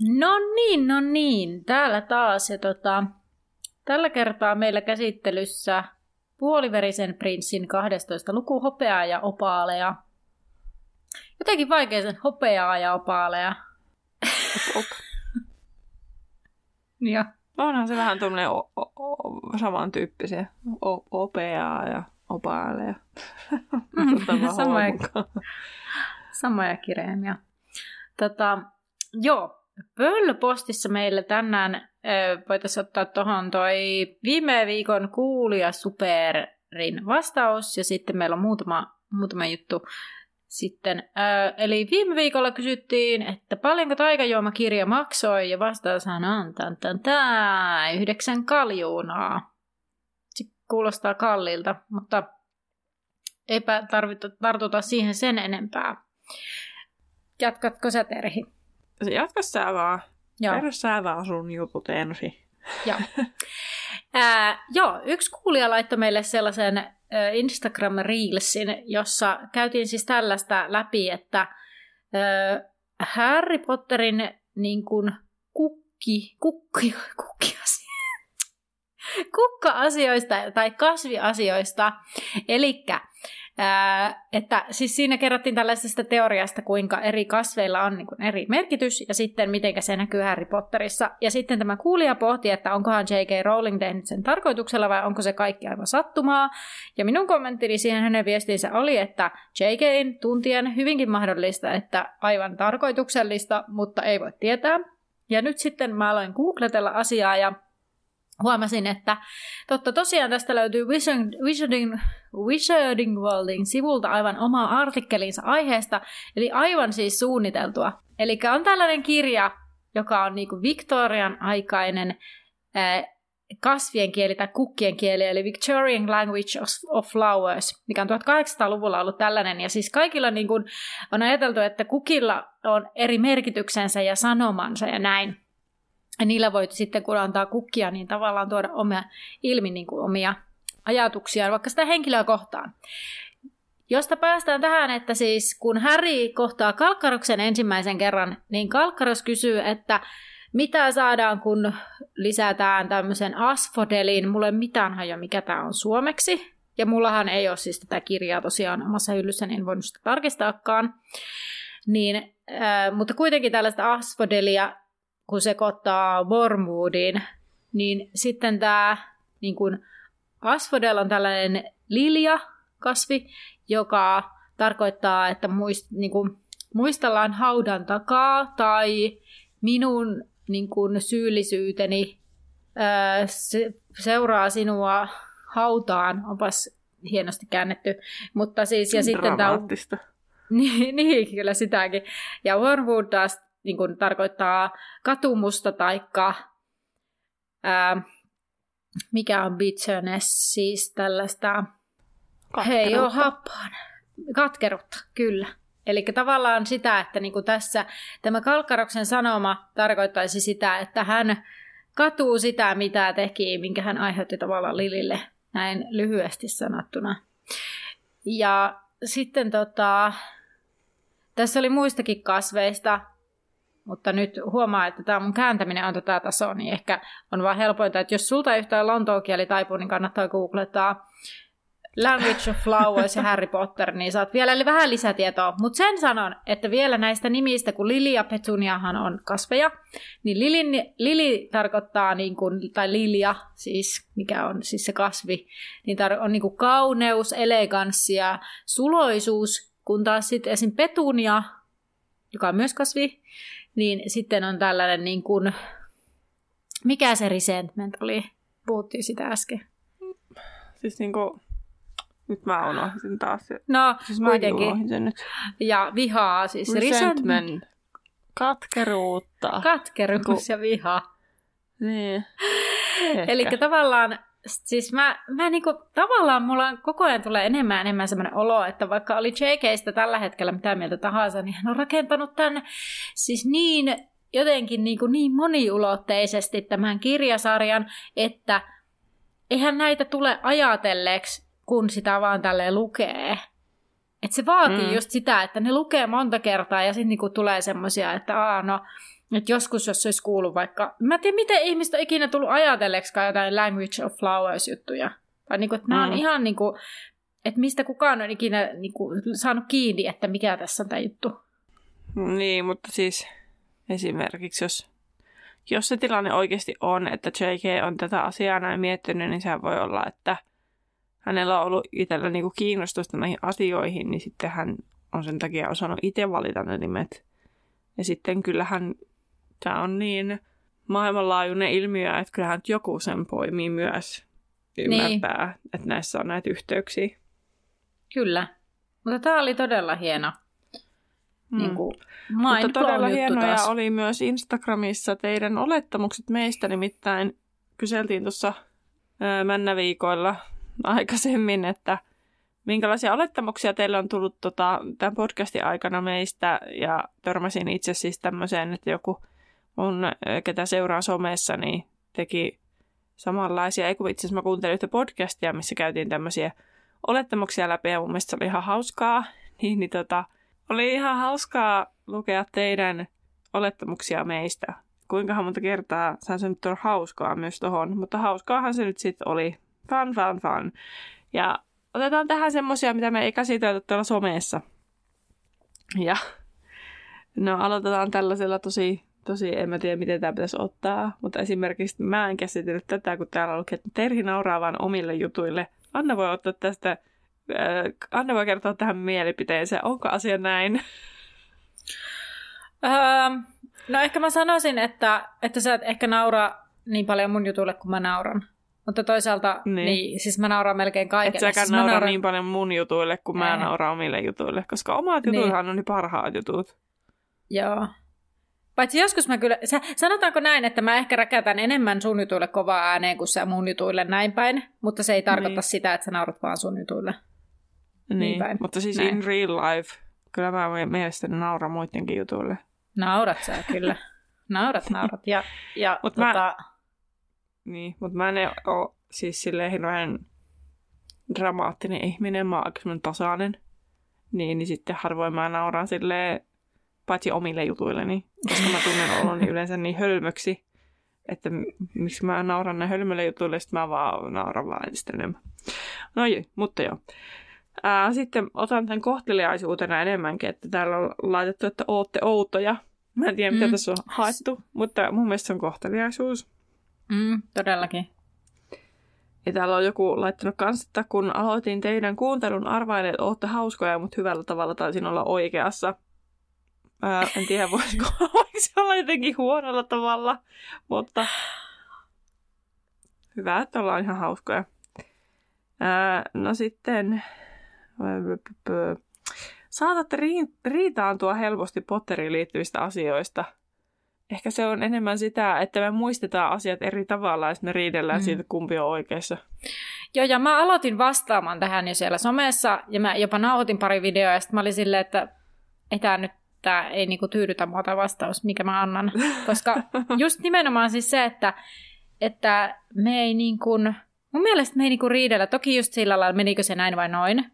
No niin, no niin. Täällä taas. Ja tota, tällä kertaa meillä käsittelyssä puoliverisen prinssin 12 luku hopeaa ja opaaleja. Jotenkin vaikea sen hopeaa ja opaaleja. Op. ja. Onhan se vähän tuommoinen o- o- o- samantyyppisiä. O- opeaa ja opaaleja. Mm, samoja, samoja kirjaimia. Tota, joo, Pöllöpostissa meillä tänään voitaisiin ottaa tuohon toi viime viikon kuulija Superin vastaus ja sitten meillä on muutama, muutama juttu sitten. eli viime viikolla kysyttiin, että paljonko taikajuomakirja maksoi ja vastaushan on tämän, tämän, tämän, yhdeksän kaljuunaa. Se kuulostaa kalliilta, mutta eipä tarvita, tartuta siihen sen enempää. Jatkatko sä Terhi? Jatka sä vaan. Joo. Kerro sä vaan sun jutut ensin. Joo. Ää, joo, yksi kuulija laittoi meille sellaisen ä, Instagram Reelsin, jossa käytiin siis tällaista läpi, että ä, Harry Potterin niin kuin, kukki, kukki, kukki kukka-asioista tai kasviasioista. Eli että siis siinä kerrottiin tällaisesta teoriasta, kuinka eri kasveilla on niin kuin eri merkitys ja sitten miten se näkyy Harry Potterissa. Ja sitten tämä kuulija pohti, että onkohan J.K. Rowling tehnyt sen tarkoituksella vai onko se kaikki aivan sattumaa. Ja minun kommenttini siihen hänen viestiinsä oli, että J.K. tuntien hyvinkin mahdollista, että aivan tarkoituksellista, mutta ei voi tietää. Ja nyt sitten mä aloin googletella asiaa ja huomasin, että totta tosiaan tästä löytyy Wizarding, Wizarding Worldin sivulta aivan oma artikkelinsa aiheesta, eli aivan siis suunniteltua. Eli on tällainen kirja, joka on niinku Victorian aikainen ää, kasvien kieli tai kukkien kieli, eli Victorian Language of, Flowers, mikä on 1800-luvulla ollut tällainen. Ja siis kaikilla niin kuin on ajateltu, että kukilla on eri merkityksensä ja sanomansa ja näin. Ja niillä voi sitten, kun antaa kukkia, niin tavallaan tuoda omia, ilmi niin kuin omia ajatuksiaan, vaikka sitä henkilöä kohtaan. Josta päästään tähän, että siis kun Harry kohtaa Kalkkaroksen ensimmäisen kerran, niin Kalkkaros kysyy, että mitä saadaan, kun lisätään tämmöisen asfodelin. Mulla ei mitään hajoa, mikä tämä on suomeksi. Ja mullahan ei ole siis tätä kirjaa tosiaan omassa hyllyssä, niin en voinut sitä tarkistaakaan. Niin, äh, mutta kuitenkin tällaista asfodelia kun sekoittaa Wormwoodin, niin sitten tämä niin kuin Asphodel on tällainen lilja-kasvi, joka tarkoittaa, että muist, niin kuin, muistellaan haudan takaa tai minun niin kuin, syyllisyyteni ää, se, seuraa sinua hautaan. Onpas hienosti käännetty. Mutta siis, ja sitten tämä, niin, niin, kyllä sitäkin. Ja Wormwood taas niin kuin, tarkoittaa katumusta taikka ää, mikä on bitterness, siis tällaista hei joo, happan, katkeruutta, kyllä. Eli tavallaan sitä, että niin kuin tässä tämä Kalkkaroksen sanoma tarkoittaisi sitä, että hän katuu sitä, mitä teki, minkä hän aiheutti tavallaan Lilille, näin lyhyesti sanottuna. Ja sitten tota, tässä oli muistakin kasveista, mutta nyt huomaa, että tämä mun kääntäminen on tätä tasoa, niin ehkä on vaan helpointa, että jos sulta yhtään lontoon kieli taipuu, niin kannattaa googlettaa Language of Flowers ja Harry Potter, niin saat vielä vähän lisätietoa. Mutta sen sanon, että vielä näistä nimistä, kun Lili ja Petuniahan on kasveja, niin Lili, Lili tarkoittaa, niin kuin, tai Lilia, siis mikä on siis se kasvi, niin tar- on niin kuin kauneus, eleganssi ja suloisuus, kun taas sitten esim. Petunia, joka on myös kasvi, niin sitten on tällainen niin kuin, mikä se resentment oli? Puhuttiin sitä äsken. Siis niin kuin, Nyt mä unohdin taas. No, Siis mä kuitenkin. sen nyt. Ja vihaa, siis Resentment. Katkeruutta. Katkeruus ja viha. niin. Eli tavallaan, siis mä, mä niinku, tavallaan mulla koko ajan tulee enemmän enemmän semmoinen olo, että vaikka oli JKstä tällä hetkellä mitä mieltä tahansa, niin hän on rakentanut tämän siis niin jotenkin niin, kuin niin moniulotteisesti tämän kirjasarjan, että eihän näitä tule ajatelleeksi, kun sitä vaan tälle lukee. Et se vaatii mm. just sitä, että ne lukee monta kertaa ja sitten niinku tulee semmoisia, että aa no, että joskus jos se olisi kuullut vaikka, mä en tiedä miten ihmistä on ikinä tullut ajatelleeksikaan jotain Language of Flowers-juttuja. Tai niinku, että mm. nämä on ihan niinku, että mistä kukaan on ikinä niinku saanut kiinni, että mikä tässä on tämä juttu. Niin, mutta siis esimerkiksi jos, jos se tilanne oikeasti on, että JK on tätä asiaa näin miettinyt, niin sehän voi olla, että hänellä on ollut itsellä niinku kiinnostusta näihin asioihin, niin sitten hän on sen takia osannut itse valita ne nimet. Ja sitten kyllähän tämä on niin maailmanlaajuinen ilmiö, että kyllähän joku sen poimii myös ymmärtää, niin. että näissä on näitä yhteyksiä. Kyllä. Mutta tämä oli todella hieno. Mm. Niin kuin Mutta todella hienoja taas. oli myös Instagramissa teidän olettamukset meistä, nimittäin kyseltiin tuossa männäviikoilla aikaisemmin, että minkälaisia olettamuksia teille on tullut tota, tämän podcastin aikana meistä, ja törmäsin itse siis tämmöiseen, että joku mun, ketä seuraa somessa, niin teki samanlaisia, ei kun itse asiassa mä kuuntelin yhtä podcastia, missä käytiin tämmöisiä olettamuksia läpi, ja mun mielestä se oli ihan hauskaa, niin, niin tota, oli ihan hauskaa lukea teidän olettamuksia meistä. Kuinkahan monta kertaa sain sen nyt hauskaa myös tohon, mutta hauskaahan se nyt sitten oli. Fun, fun, fun. Ja otetaan tähän semmosia, mitä me ei käsitelty tuolla somessa. Ja no aloitetaan tällaisella tosi, tosi, en mä tiedä miten tämä pitäisi ottaa, mutta esimerkiksi mä en käsitellyt tätä, kun täällä luki, että Terhi nauraa vaan omille jutuille. Anna voi ottaa tästä, äh, Anna voi kertoa tähän mielipiteensä. Onko asia näin? Öö, no ehkä mä sanoisin, että, että sä et ehkä naura niin paljon mun jutuille kuin mä nauran. Mutta toisaalta, niin. niin siis mä nauraan melkein kaikille. Et säkään siis naura nauran... niin paljon mun jutuille, kuin mä nauraan omille jutuille. Koska omat jututhan niin. on niin parhaat jutut. Joo. Paitsi joskus mä kyllä, sanotaanko näin, että mä ehkä räkätän enemmän sun jutuille kovaa ääneen kuin sä mun jutuille näin päin, mutta se ei tarkoita niin. sitä, että sä naurat vaan sun jutuille. Niin, niin päin. mutta siis näin. in real life, kyllä mä mielestäni nauran muidenkin jutuille. Naurat sä kyllä. Naurat, naurat. Ja, ja Mut tota... mä, niin, mutta mä en ole siis silleen hirveän dramaattinen ihminen, mä oon aika tasainen. Niin, niin sitten harvoin mä nauraan silleen, paitsi omille jutuilleni, koska mä tunnen oloni yleensä niin hölmöksi, että miksi mä nauran ne hölmöille jutuille, sitten mä vaan nauran vaan entistä enemmän. No joo, mutta joo. Ää, sitten otan tämän kohteliaisuutena enemmänkin, että täällä on laitettu, että ootte outoja. Mä en tiedä, mitä mm. tässä on haettu, mutta mun mielestä se on kohteliaisuus. Mm, todellakin. Ja täällä on joku laittanut kanssa, että kun aloitin teidän kuuntelun, arvailin, että olette hauskoja, mutta hyvällä tavalla taisin olla oikeassa. Ää, en tiedä, voisiko, voisi olla jotenkin huonolla tavalla, mutta hyvä, että ollaan ihan hauskoja. Ää, no sitten, saatatte riitaantua helposti Potteriin liittyvistä asioista – ehkä se on enemmän sitä, että me muistetaan asiat eri tavalla ja me riidellään mm. siitä, kumpi on oikeassa. Joo, ja mä aloitin vastaamaan tähän jo siellä somessa, ja mä jopa nauhoitin pari videoa, ja sitten mä olin silleen, että ei tämä nyt tää ei niinku tyydytä tämä vastaus, mikä mä annan. Koska just nimenomaan siis se, että, että me ei niin kuin, mun mielestä me ei niinku riidellä, toki just sillä lailla, menikö se näin vai noin,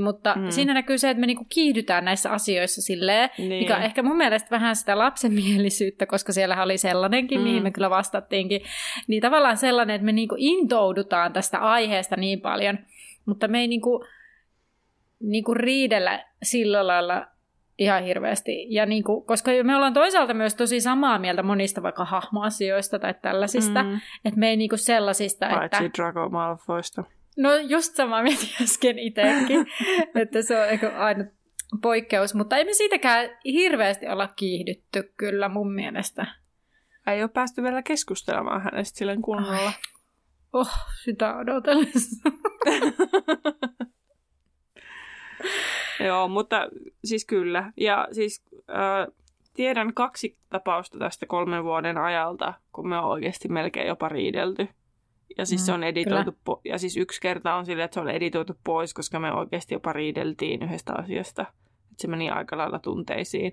mutta mm. siinä näkyy se, että me niinku kiihdytään näissä asioissa silleen, niin. mikä on ehkä mun mielestä vähän sitä lapsenmielisyyttä, koska siellä oli sellainenkin, mm. mihin me kyllä vastattiinkin. Niin tavallaan sellainen, että me niinku intoudutaan tästä aiheesta niin paljon, mutta me ei niinku, niinku riidellä sillä lailla ihan hirveästi. Ja niinku, koska me ollaan toisaalta myös tosi samaa mieltä monista vaikka hahmoasioista tai tällaisista, mm. että me ei niinku sellaisista, Paitsi että... Paitsi Drago Malfoista. No just sama mietin äsken itsekin, että se on aina poikkeus, mutta ei me siitäkään hirveästi olla kiihdytty kyllä mun mielestä. Ei ole päästy vielä keskustelemaan hänestä silleen kunnolla. Oh, sitä odotellessa. Joo, mutta siis kyllä. Ja siis äh, tiedän kaksi tapausta tästä kolmen vuoden ajalta, kun me on oikeasti melkein jopa riidelty. Ja siis mm, se on editoitu, po- ja siis yksi kerta on silleen, että se on editoitu pois, koska me oikeasti jopa riideltiin yhdestä asiasta. Että se meni aika lailla tunteisiin.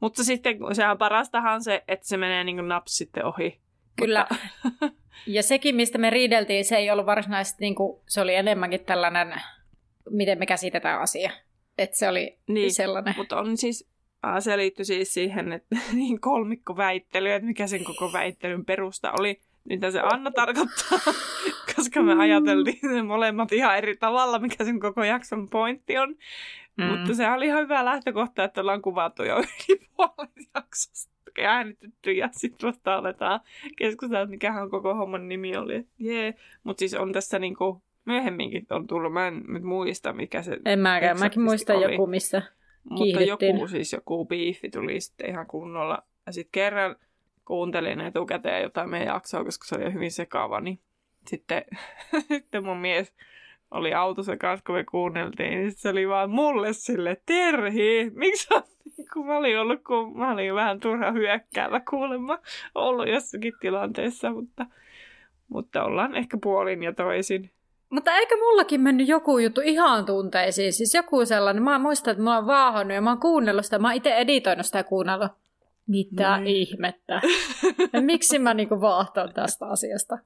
Mutta sitten sehän parastahan se, että se menee niin naps sitten ohi. Kyllä. Mutta... ja sekin, mistä me riideltiin, se ei ollut varsinaisesti, niin kuin, se oli enemmänkin tällainen, miten me käsitetään asia. Että se oli niin, sellainen. Mutta on siis, äh, se liittyi siis siihen, että niin kolmikko väittely, että mikä sen koko väittelyn perusta oli, mitä se Anna tarkoittaa, koska me ajateltiin ne molemmat ihan eri tavalla, mikä sen koko jakson pointti on. Mm. Mutta se oli ihan hyvä lähtökohta, että ollaan kuvattu jo yli puolet jaksosta äänitetty ja sitten vasta aletaan keskustella, että mikähän koko homman nimi oli. Jee, mutta siis on tässä niinku myöhemminkin on tullut, mä en nyt muista mikä se En mäkään, mäkin muistan oli. joku, missä Mutta joku siis, joku biifi tuli sitten ihan kunnolla. Ja sitten kerran kuuntelin etukäteen jotain meidän jaksoa, koska se oli hyvin sekaava, niin sitten, sitten mun mies oli autossa kanssa, kun me kuunneltiin, niin se oli vaan mulle sille, Terhi, miksi sä kun mä olin ollut, kun mä olin vähän turha hyökkäävä kuulemma ollut jossakin tilanteessa, mutta, mutta ollaan ehkä puolin ja toisin. Mutta eikö mullakin mennyt joku juttu ihan tunteisiin? Siis joku sellainen, mä muistan, että mä oon vaahannut ja mä oon kuunnellut sitä, mä oon itse editoinut sitä ja kuunnellut. Mitä niin. ihmettä? Ja miksi mä niinku vaahtoon tästä asiasta?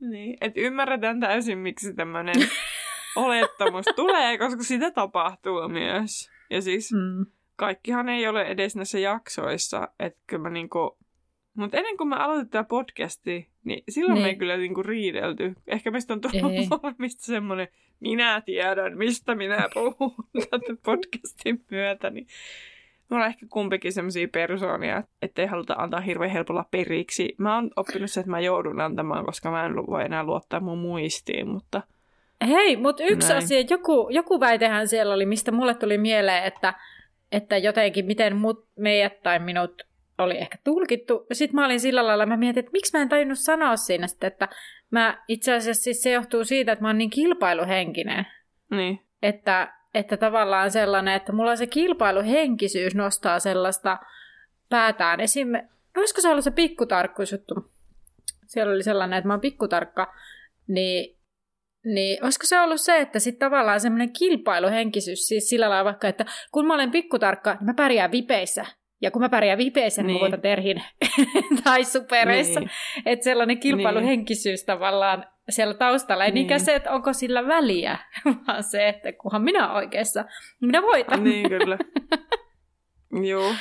Niin, että ymmärretään täysin, miksi tämmöinen olettamus tulee, koska sitä tapahtuu myös. Ja siis mm. kaikkihan ei ole edes näissä jaksoissa, että mä niinku... Mutta ennen kuin me aloitetaan podcasti, niin silloin niin. me ei niin. kyllä niinku riidelty. Ehkä meistä on tullut molemmista semmoinen, minä tiedän, mistä minä puhun tätä podcastin myötä, niin me ollaan ehkä kumpikin semmoisia persoonia, ettei haluta antaa hirveän helpolla periksi. Mä oon oppinut se, että mä joudun antamaan, koska mä en voi enää luottaa mun muistiin, mutta... Hei, mutta yksi Näin. asia, joku, joku väitehän siellä oli, mistä mulle tuli mieleen, että, että jotenkin miten mut, meidät tai minut oli ehkä tulkittu. Sitten mä olin sillä lailla, mä mietin, että miksi mä en tajunnut sanoa siinä sitten, että mä itse asiassa siis se johtuu siitä, että mä oon niin kilpailuhenkinen. Niin. Että että tavallaan sellainen, että mulla se kilpailuhenkisyys nostaa sellaista päätään. Esim. olisiko se ollut se pikkutarkkuusjuttu? Siellä oli sellainen, että mä oon pikkutarkka, niin, niin olisiko se ollut se, että sitten tavallaan semmoinen kilpailuhenkisyys, siis sillä lailla vaikka, että kun mä olen pikkutarkka, niin mä pärjään vipeissä. Ja kun mä pärjään vipeissä, niin, niin mä voitan terhin tai supereissa. Niin. Että sellainen kilpailuhenkisyys niin. tavallaan siellä taustalla. Ei niin. niinkään se, että onko sillä väliä, vaan se, että kunhan minä oikeassa, niin minä voitan. Niin, kyllä. Joo.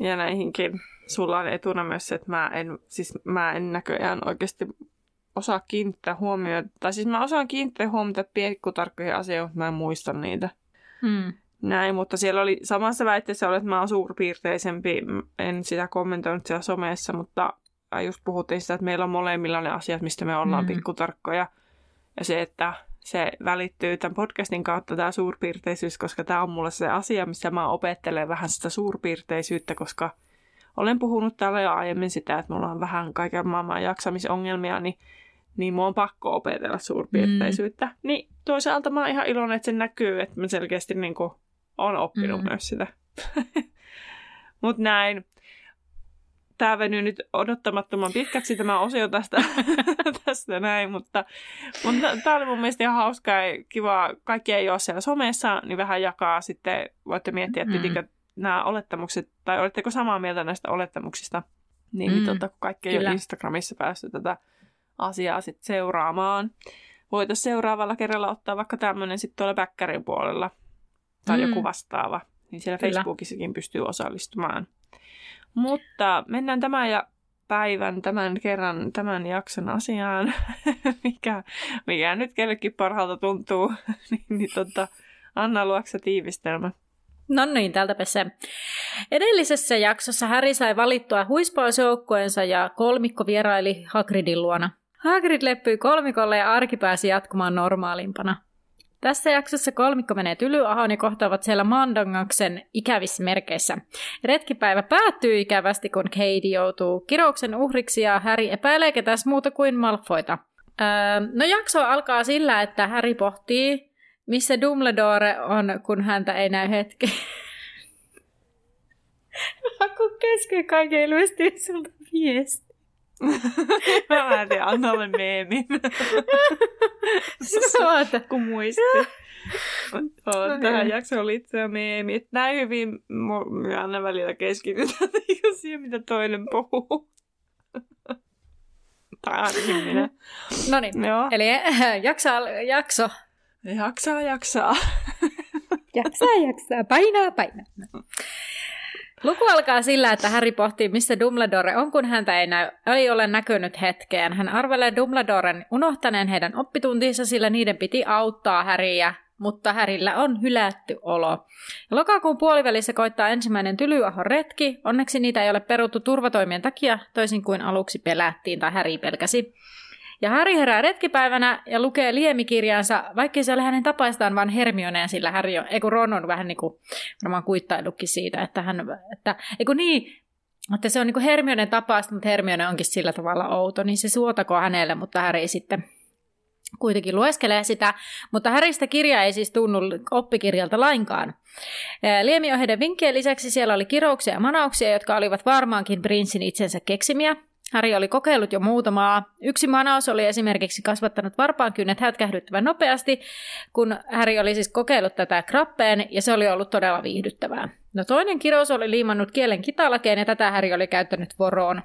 ja näihinkin sulla on etuna myös se, että mä en, siis mä en näköjään oikeasti osaa kiinnittää huomioon. Tai siis mä osaan kiinnittää huomiota piekkutarkkoihin asioihin, mutta mä en muista niitä. Hmm. Näin, mutta siellä oli samassa väitteessä oli, että mä oon suurpiirteisempi. En sitä kommentoinut siellä somessa, mutta just puhuttiin sitä, että meillä on molemmilla ne asiat, mistä me ollaan mm. pikkutarkkoja. Ja se, että se välittyy tämän podcastin kautta tämä suurpiirteisyys, koska tämä on mulle se asia, missä mä opettelen vähän sitä suurpiirteisyyttä, koska olen puhunut täällä jo aiemmin sitä, että mulla on vähän kaiken maailman jaksamisongelmia, niin, niin mua on pakko opetella suurpiirteisyyttä. Mm. Niin toisaalta mä oon ihan iloinen, että se näkyy, että mä selkeästi niin kuin, on oppinut mm. myös sitä. Mutta näin tämä venyy nyt odottamattoman pitkäksi tämä osio tästä, tästä näin, mutta, mutta tämä oli mun mielestä ihan hauskaa ja kiva. Kaikki ei ole siellä somessa, niin vähän jakaa sitten, voitte miettiä, että pitikö mm. nämä olettamukset, tai oletteko samaa mieltä näistä olettamuksista, niin, mm. niin tota, kun kaikki ei ole Instagramissa päästy tätä asiaa sitten seuraamaan. Voitaisiin seuraavalla kerralla ottaa vaikka tämmöinen sitten tuolla backerin puolella, tai mm. joku vastaava, niin siellä Kyllä. Facebookissakin pystyy osallistumaan. Mutta mennään tämän ja päivän, tämän kerran, tämän jakson asiaan, mikä, mikä nyt kellekin parhaalta tuntuu, niin, niin tota, Anna luokse tiivistelmä. No niin, täältäpä se. Edellisessä jaksossa Häri sai valittua huispausjoukkueensa ja kolmikko vieraili Hagridin luona. Hagrid leppyi kolmikolle ja arki pääsi jatkumaan normaalimpana. Tässä jaksossa kolmikko menee Tylyahon ja kohtaavat siellä Mandongaksen ikävissä merkeissä. Retkipäivä päättyy ikävästi, kun Katie joutuu kirouksen uhriksi ja Harry epäilee ketäs muuta kuin Malfoita. Öö, no jakso alkaa sillä, että Harry pohtii missä Dumbledore on, kun häntä ei näy hetki. Aku kesken kaiken ilmeisesti sulta viesti. Mä en tiedä, anna alle meemin. Oota. Kun muisti. Oh, No tähän niin. jaksoon liittyy meemit. Näin hyvin me aina välillä keskitytään siihen, mitä toinen puhuu. tai ainakin minä. No niin, Joo. eli äh, jakso, jakso. Jaksaa, jaksaa. Jaksaa, jaksaa, painaa, painaa. Luku alkaa sillä, että Harry pohtii, missä Dumbledore on, kun häntä ei, näy, ei ole näkynyt hetkeen. Hän arvelee Dumbledoren unohtaneen heidän oppituntinsa, sillä niiden piti auttaa Harryä, mutta Härillä on hylätty olo. Lokakuun puolivälissä koittaa ensimmäinen Tylyahon retki. Onneksi niitä ei ole peruttu turvatoimien takia, toisin kuin aluksi pelättiin tai Häri pelkäsi. Ja Harry herää retkipäivänä ja lukee liemikirjaansa, vaikkei se ole hänen tapaistaan, vaan Hermioneen, sillä Harry on, ei kun Ron on vähän niin kuin varmaan kuittaillutkin siitä, että hän, että, ei kun niin, että se on niin kuin Hermionen tapaista, mutta Hermione onkin sillä tavalla outo, niin se suotakoon hänelle, mutta Harry sitten kuitenkin lueskelee sitä, mutta Häristä kirja ei siis tunnu oppikirjalta lainkaan. Liemiohjeiden vinkkien lisäksi siellä oli kirouksia ja manauksia, jotka olivat varmaankin prinssin itsensä keksimiä. Harry oli kokeillut jo muutamaa. Yksi manaus oli esimerkiksi kasvattanut varpaankynnet hätkähdyttävän nopeasti, kun Harry oli siis kokeillut tätä krappeen, ja se oli ollut todella viihdyttävää. No toinen kirous oli liimannut kielen kitalakeen, ja tätä Harry oli käyttänyt voroon.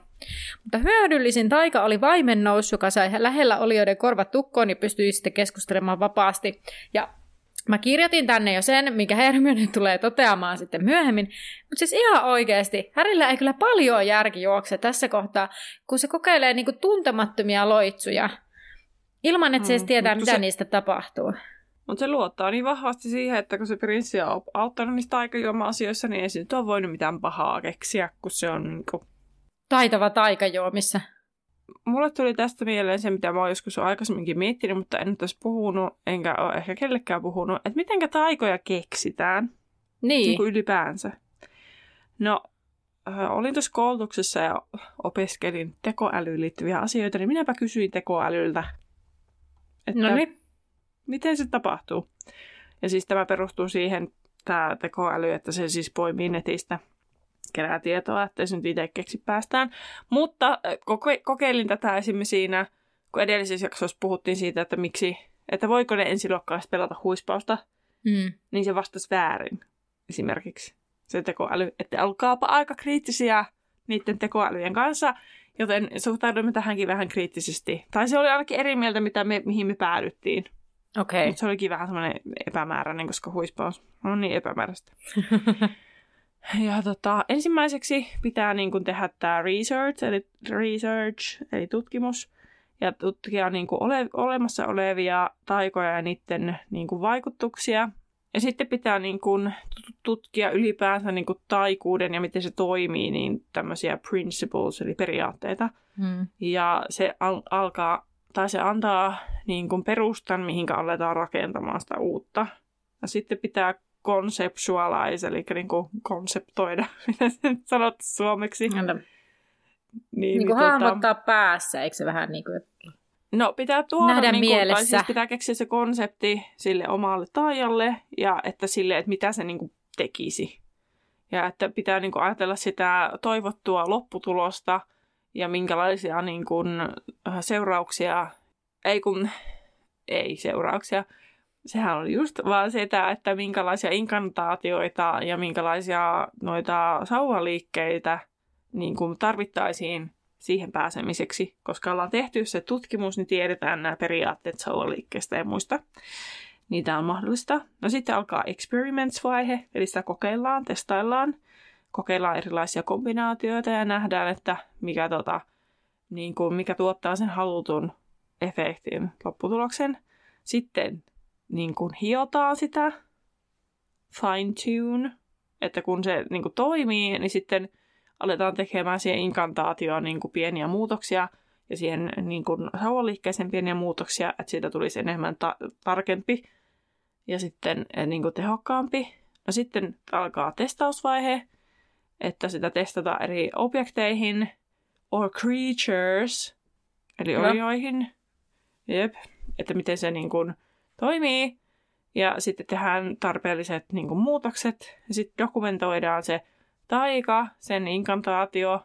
Mutta hyödyllisin taika oli vaimennous, joka sai lähellä olijoiden korvat tukkoon ja pystyi sitten keskustelemaan vapaasti. Ja Mä kirjoitin tänne jo sen, mikä Hermione tulee toteamaan sitten myöhemmin. Mutta siis ihan oikeasti, Härillä ei kyllä paljon järki juokse tässä kohtaa, kun se kokeilee niinku tuntemattomia loitsuja. Ilman, että se edes Mm, tietää, mutta mitä se- niistä tapahtuu. Mutta se luottaa niin vahvasti siihen, että kun se prinssi on auttanut niistä aikajuoma-asioissa, niin ei se nyt ole voinut mitään pahaa keksiä, kun se on niinku... Taitava taikajuomissa. Mulle tuli tästä mieleen se, mitä mä oon joskus aikaisemminkin miettinyt, mutta en nyt olisi puhunut, enkä ole ehkä kellekään puhunut, että mitenkä taikoja keksitään. Niin. niin kuin ylipäänsä. No, äh, olin tuossa koulutuksessa ja opiskelin tekoälyyn liittyviä asioita, niin minäpä kysyin tekoälyltä, että No niin. miten se tapahtuu. Ja siis tämä perustuu siihen, tämä tekoäly, että se siis poimii netistä, kerää tietoa, että se nyt itse keksi päästään. Mutta koke- kokeilin tätä esimerkiksi siinä, kun edellisessä jaksossa puhuttiin siitä, että miksi, että voiko ne ensiluokkalaiset pelata huispausta, Mm. niin se vastasi väärin esimerkiksi se tekoäly, että olkaapa aika kriittisiä niiden tekoälyjen kanssa, joten suhtaudumme tähänkin vähän kriittisesti. Tai se oli ainakin eri mieltä, mitä me, mihin me päädyttiin. Okei. Mutta se olikin vähän semmoinen epämääräinen, koska huispaus on niin epämääräistä. Ja tota, ensimmäiseksi pitää niin kuin tehdä tämä research, eli research, eli tutkimus, ja tutkia niin kuin ole, olemassa olevia taikoja ja niiden niin kuin vaikutuksia. Ja sitten pitää niin kuin tut- tutkia ylipäänsä niin kuin taikuuden ja miten se toimii, niin tämmöisiä principles, eli periaatteita. Mm. Ja se al- alkaa, tai se antaa niin kuin perustan, mihinkä aletaan rakentamaan sitä uutta. Ja sitten pitää conceptualize, eli niin kuin konseptoida, mitä se nyt sanot suomeksi. Entä, Niin, niin niin kuin tota- hahmottaa päässä, eikö se vähän niin kuin... No pitää tuoda, Nähdä niin kuin, tai mielessä. siis pitää keksiä se konsepti sille omalle taajalle ja että sille, että mitä se niin kuin tekisi. Ja että pitää niin kuin ajatella sitä toivottua lopputulosta ja minkälaisia niin kuin, äh, seurauksia, ei kun, ei seurauksia, sehän oli just vaan sitä, että minkälaisia inkantaatioita ja minkälaisia noita sauvaliikkeitä niin kuin tarvittaisiin siihen pääsemiseksi. Koska ollaan tehty se tutkimus, niin tiedetään nämä periaatteet sauvaliikkeestä ja muista. Niitä on mahdollista. No sitten alkaa experiments-vaihe, eli sitä kokeillaan, testaillaan. Kokeillaan erilaisia kombinaatioita ja nähdään, että mikä, tota, niin kuin, mikä tuottaa sen halutun efektin lopputuloksen. Sitten niin kuin hiotaan sitä, fine tune, että kun se niin kuin toimii, niin sitten aletaan tekemään siihen inkantaatioon niin kuin pieniä muutoksia ja siihen niin kuin sauvaliikkeeseen pieniä muutoksia, että siitä tulisi enemmän ta- tarkempi ja sitten eh, niin kuin tehokkaampi. No sitten alkaa testausvaihe, että sitä testataan eri objekteihin or creatures, eli Hyvä. olioihin. Jep, että miten se niin kuin toimii. Ja sitten tehdään tarpeelliset niin kuin, muutokset. Ja sitten dokumentoidaan se taika, sen inkantaatio.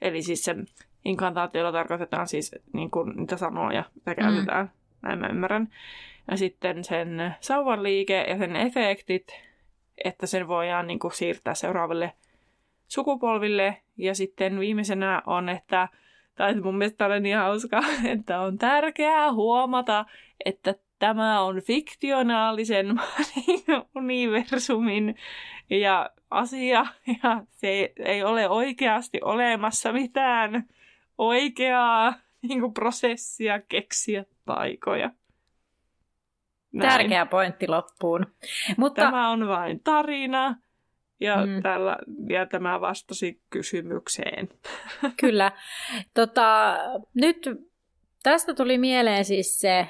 Eli siis sen inkantaatiolla tarkoitetaan siis niin kuin, niitä sanoja, mitä käytetään. Mm. Näin mä ymmärrän. Ja sitten sen sauvan liike ja sen efektit, että sen voidaan niin kuin, siirtää seuraaville sukupolville. Ja sitten viimeisenä on, että tai mun mielestä on niin hauska, että on tärkeää huomata, että tämä on fiktionaalisen universumin ja asia, ja se ei ole oikeasti olemassa mitään oikeaa niin kuin prosessia keksiä taikoja. Näin. Tärkeä pointti loppuun. Mutta... Tämä on vain tarina, ja, mm. tällä, ja tämä vastasi kysymykseen. Kyllä. Tota, nyt tästä tuli mieleen siis se,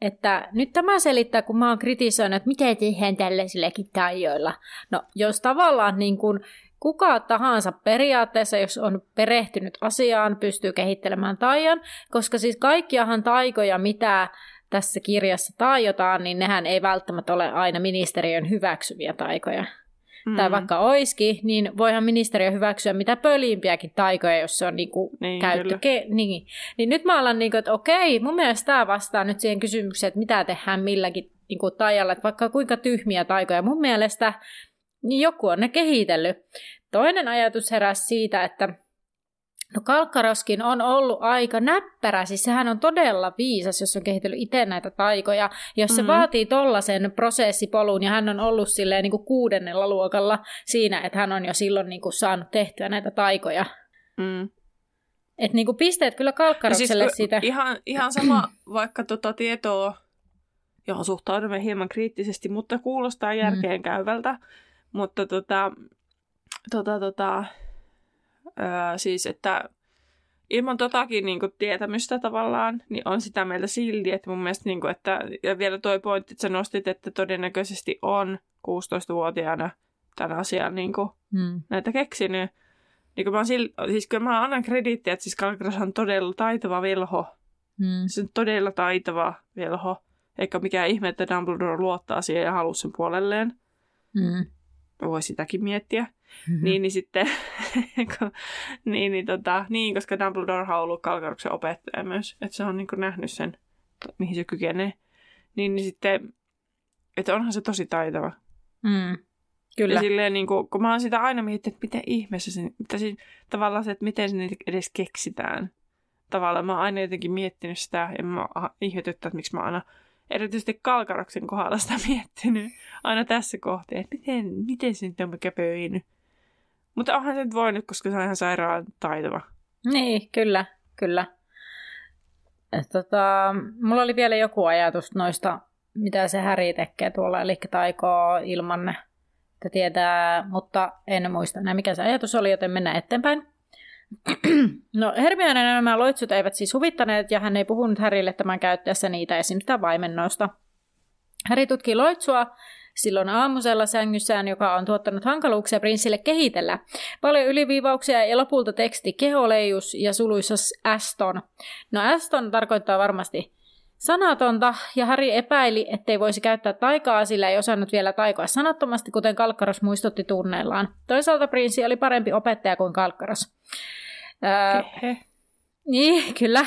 että nyt tämä selittää, kun mä oon kritisoinut, että miten tehdään tällaisillakin taijoilla. No, jos tavallaan niin kuin kuka tahansa periaatteessa, jos on perehtynyt asiaan, pystyy kehittelemään taian, koska siis kaikkiahan taikoja, mitä tässä kirjassa taajotaan, niin nehän ei välttämättä ole aina ministeriön hyväksyviä taikoja mm. tai vaikka oiski, niin voihan ministeriö hyväksyä mitä pölimpiäkin taikoja, jos se on niinku niin, käyttö. Ke- niin. niin nyt mä alan, niinku, että okei, mun mielestä tämä vastaa nyt siihen kysymykseen, että mitä tehdään milläkin niinku, taijalla, että vaikka kuinka tyhmiä taikoja. Mun mielestä niin joku on ne kehitellyt. Toinen ajatus heräsi siitä, että No Kalkkaroskin on ollut aika näppärä, siis sehän on todella viisas, jos on kehitellyt itse näitä taikoja. Jos se mm-hmm. vaatii tollaisen prosessipolun ja hän on ollut silleen niin kuin kuudennella luokalla siinä, että hän on jo silloin niin kuin saanut tehtyä näitä taikoja. Mm. Että niin kuin pisteet kyllä Kalkkarokselle siis, siitä. Ihan, ihan sama vaikka tota tietoa, johon suhtaudumme hieman kriittisesti, mutta kuulostaa järkeenkäyvältä. Mm. Mutta tota, tota, tota, Öö, siis, että ilman totakin niin kuin, tietämystä tavallaan, niin on sitä mieltä silti, että mun mielestä, niin kuin, että, ja vielä toi pointti, että sä nostit, että todennäköisesti on 16-vuotiaana tämän asian niin kuin, hmm. näitä keksinyt. Niin kuin mä sil, siis kyllä mä annan krediittiä, että siis Kalkras on todella taitava velho. Hmm. Se on todella taitava velho. Eikä mikään ihme, että Dumbledore luottaa siihen ja haluaa sen puolelleen. Hmm. Voi sitäkin miettiä. Mm-hmm. Niin, niin sitten, niin, niin, tota, niin, koska Dumbledore on ollut Kalkaruksen opettaja myös, että se on niin kuin nähnyt sen, mihin se kykenee. Niin, niin sitten, että onhan se tosi taitava. Mm. Kyllä. Ja silleen, niin kuin, kun mä oon sitä aina miettinyt, että miten ihmeessä se, mitä siis, tavallaan se, että miten se edes keksitään. Tavallaan mä oon aina jotenkin miettinyt sitä, ja mä ihmetyttää, että miksi mä aina erityisesti Kalkaroksen kohdalla sitä miettinyt aina tässä kohtaa, että miten, miten se nyt on käpöinyt. Mutta onhan se nyt voinut, koska se on ihan sairaan taitava. Niin, kyllä, kyllä. Tota, mulla oli vielä joku ajatus noista, mitä se Häri tekee tuolla, eli taikoo ilman, että tietää, mutta en muista enää mikä se ajatus oli, joten mennään eteenpäin. No Hermionen nämä loitsut eivät siis huvittaneet ja hän ei puhunut Härille tämän käyttäessä niitä esim. vaimennosta. Häri tutki loitsua silloin aamusella sängyssään, joka on tuottanut hankaluuksia prinssille kehitellä. Paljon yliviivauksia ja lopulta teksti keholeijus ja suluissa Aston. No Aston tarkoittaa varmasti sanatonta, ja Harry epäili, ettei voisi käyttää taikaa, sillä ei osannut vielä taikoa sanattomasti, kuten Kalkkaros muistutti tunneillaan. Toisaalta prinssi oli parempi opettaja kuin Kalkkaros. Öö, niin, kyllä,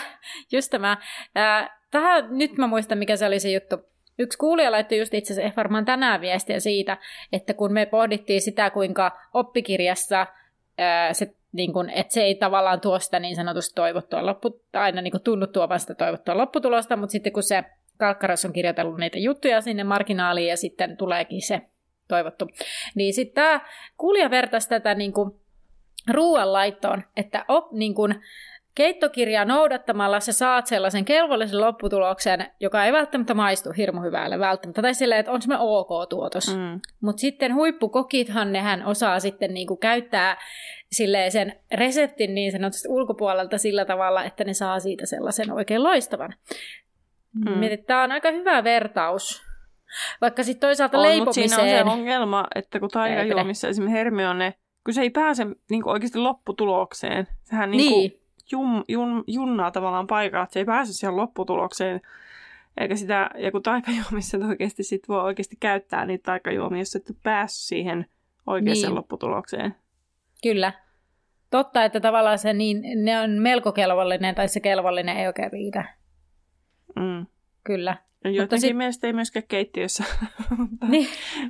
just tämä. Öö, tähän, nyt mä muistan, mikä se oli se juttu. Yksi kuulija laittoi just itse asiassa varmaan tänään viestiä siitä, että kun me pohdittiin sitä, kuinka oppikirjassa ää, se, niin kun, että se ei tavallaan tuo sitä niin sanotusti toivottua loppu, aina niin tunnu tuovan sitä toivottua lopputulosta, mutta sitten kun se Kalkkaros on kirjoitellut niitä juttuja sinne marginaaliin ja sitten tuleekin se toivottu, niin sitten tämä kuulija vertaisi tätä niin kuin ruoanlaittoon, että op, niin kuin, Keittokirjaa noudattamalla sä saat sellaisen kelvollisen lopputuloksen, joka ei välttämättä maistu hirmu hyvälle välttämättä, tai silleen, että on semmoinen ok-tuotos. Mm. Mutta sitten huippukokithan nehän osaa sitten niinku käyttää silleen sen reseptin niin sanotusti ulkopuolelta sillä tavalla, että ne saa siitä sellaisen oikein loistavan. Mm. Mietin, tämä on aika hyvä vertaus. Vaikka sitten toisaalta on, leipomiseen... Mutta siinä on se ongelma, että kun taikajuomissa esimerkiksi Hermione, kun se ei pääse niin oikeasti lopputulokseen. Sehän niin. Niin jum, jum, junnaa tavallaan paikalla, että se ei pääse siihen lopputulokseen. Eikä sitä, ja kun taikajuomissa oikeasti sit voi oikeasti käyttää niitä taikajuomia, jos et päässyt siihen oikeaan Niin. lopputulokseen. Kyllä. Totta, että tavallaan se niin, ne on melko kelvollinen, tai se kelvollinen ei oikein riitä. Mm. Kyllä. Jotenkin sit- mielestä ei myöskään keittiössä, mutta, Niin,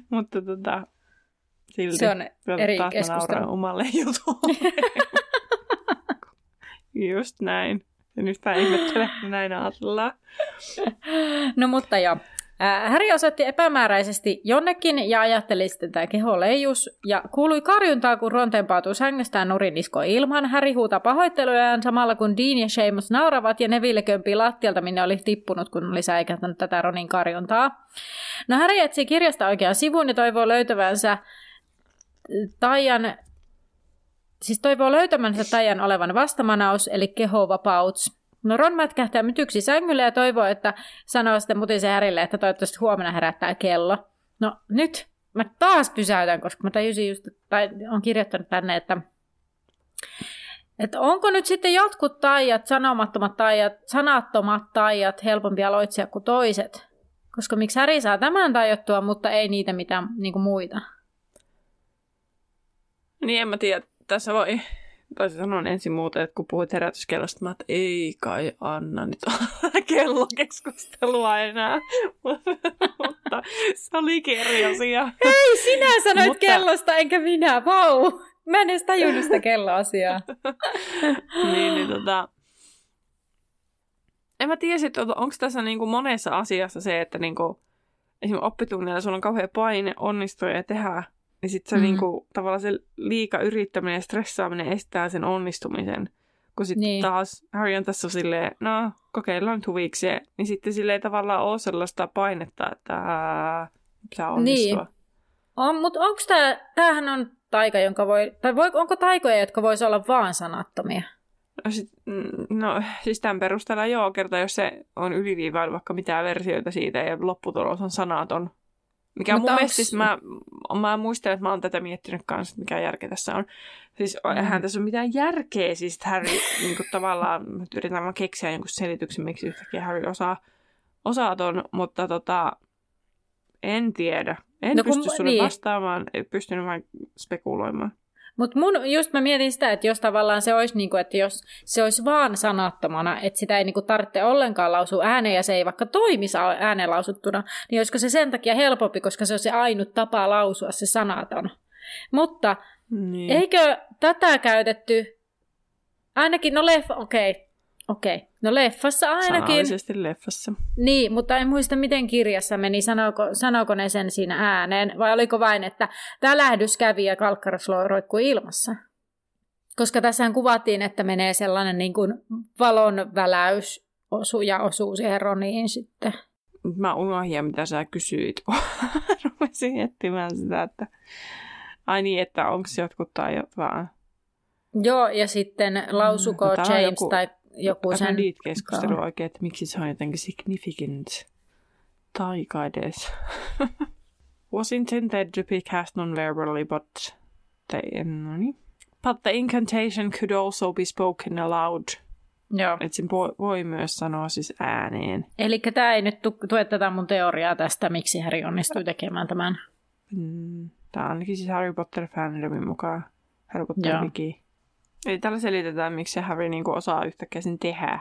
mutta tota, silti. se on eri keskustelu. omalle jutulle. Just näin. Ja nyt mä ihmettelen, näin ajatellaan. No mutta joo. Häri osoitti epämääräisesti jonnekin ja ajatteli sitten tämä keho leijus. Ja kuului karjuntaa, kun Ron tempautuu sängystään nurinisko ilman. Häri huutaa pahoittelujaan samalla kun Dean ja Seamus nauravat ja Neville kömpii lattialta, minne oli tippunut, kun oli säikähtänyt tätä Ronin karjuntaa. No Häri etsii kirjasta oikean sivun ja toivoo löytävänsä Taian, siis toivoo löytämänsä Taian olevan vastamanaus, eli kehovapauts. No Ron mätkähtää mytyksi sängylle ja toivoo, että sanoo sitten mutisen Härille, että toivottavasti huomenna herättää kello. No nyt mä taas pysäytän, koska mä tajusin just, tai on kirjoittanut tänne, että, että onko nyt sitten jotkut taijat, sanomattomat taijat, sanattomat taijat helpompi aloitsia kuin toiset? Koska miksi Häri saa tämän tajottua, mutta ei niitä mitään niin muita? Niin en mä tiedä, tässä voi, toisin sanoen ensin muuta, että kun puhuit herätyskellosta, mä että ei kai Anna nyt kellokeskustelua enää. Mutta se olikin eri asia. Ei, sinä sanoit Mutta- kellosta, enkä minä, vau! Mä en edes tajunnut sitä kelloasiaa. niin, niin tota... En mä tiedä, että onko tässä niinku monessa asiassa se, että niinku, esimerkiksi oppitunnilla sulla on kauhean paine onnistua ja tehdä, niin sitten se Mm. mm. niinku, tavallaan se liika yrittäminen ja stressaaminen estää sen onnistumisen. Kun sitten Niin. niin. taas Harry on tässä silleen, no kokeillaan nyt huvikseen, niin sitten sille ei tavallaan ole sellaista painetta, että ää, pitää onnistua. Niin. On, mutta onko tämä, tämähän on taika, jonka voi, tai voi, onko taikoja, jotka voisi olla vaan sanattomia? No, sit, mm, no siis tämän perusteella joo, kerta jos se on yliviivailu vaikka mitään versioita siitä ja lopputulos on sanaton. Mikä Mutta mun onks- mielestä, siis mä, mä muistelen, että mä oon tätä miettinyt kanssa, että mikä järke tässä on. Siis Mm. eihän tässä ole mitään järkeä, siis Harry niin kuin tavallaan, yritän vaan keksiä jonkun selityksen, miksi yhtäkkiä Harry osaa, osaa ton, mutta tota, en tiedä. En No kun- pysty sulle niin. vastaamaan, en pystynyt vain spekuloimaan. Mutta mun, just mä mietin sitä, että jos tavallaan se olisi, niinku, että jos se olisi vaan sanattomana, että sitä ei niinku tarvitse ollenkaan lausua ääneen ja se ei vaikka toimisi ääneen lausuttuna, niin olisiko se sen takia helpompi, koska se on se ainut tapa lausua se sanaton. Mutta Niin. Eikö tätä käytetty, ainakin, no leffa, okei, okay, okei, okay. No leffassa ainakin, Sanallisesti leffassa. niin, mutta en muista miten kirjassa meni, sanooko, sanooko ne sen siinä ääneen, vai oliko vain, että tämä lähdys kävi ja kalkkaros roikkui ilmassa. Koska tässähän kuvattiin, että menee sellainen niin kuin valon väläys osu ja osuu siihen Roniin sitten. Mä unohdin, mitä sä kysyit, rupesin etsimään sitä, että ai niin, että onko jotkut tai vaan Joo, ja sitten lausuko No, on James joku tai joku sen... keskustelu oikein, että miksi se on jotenkin significant taika edes. Was intended to be cast non-verbally, but they, no niin. But the incantation could also be spoken aloud. Joo. Että sen voi, voi myös sanoa siis ääneen. Eli tämä ei nyt tu- tue tätä mun teoriaa tästä, miksi Harry onnistui tekemään tämän. Mm, Tämä on ainakin siis Harry Potter fandomin mukaan. Harry Potter Joo. Eli tällä selitetään, miksi se Harry niinku osaa yhtäkkiä sen tehdä.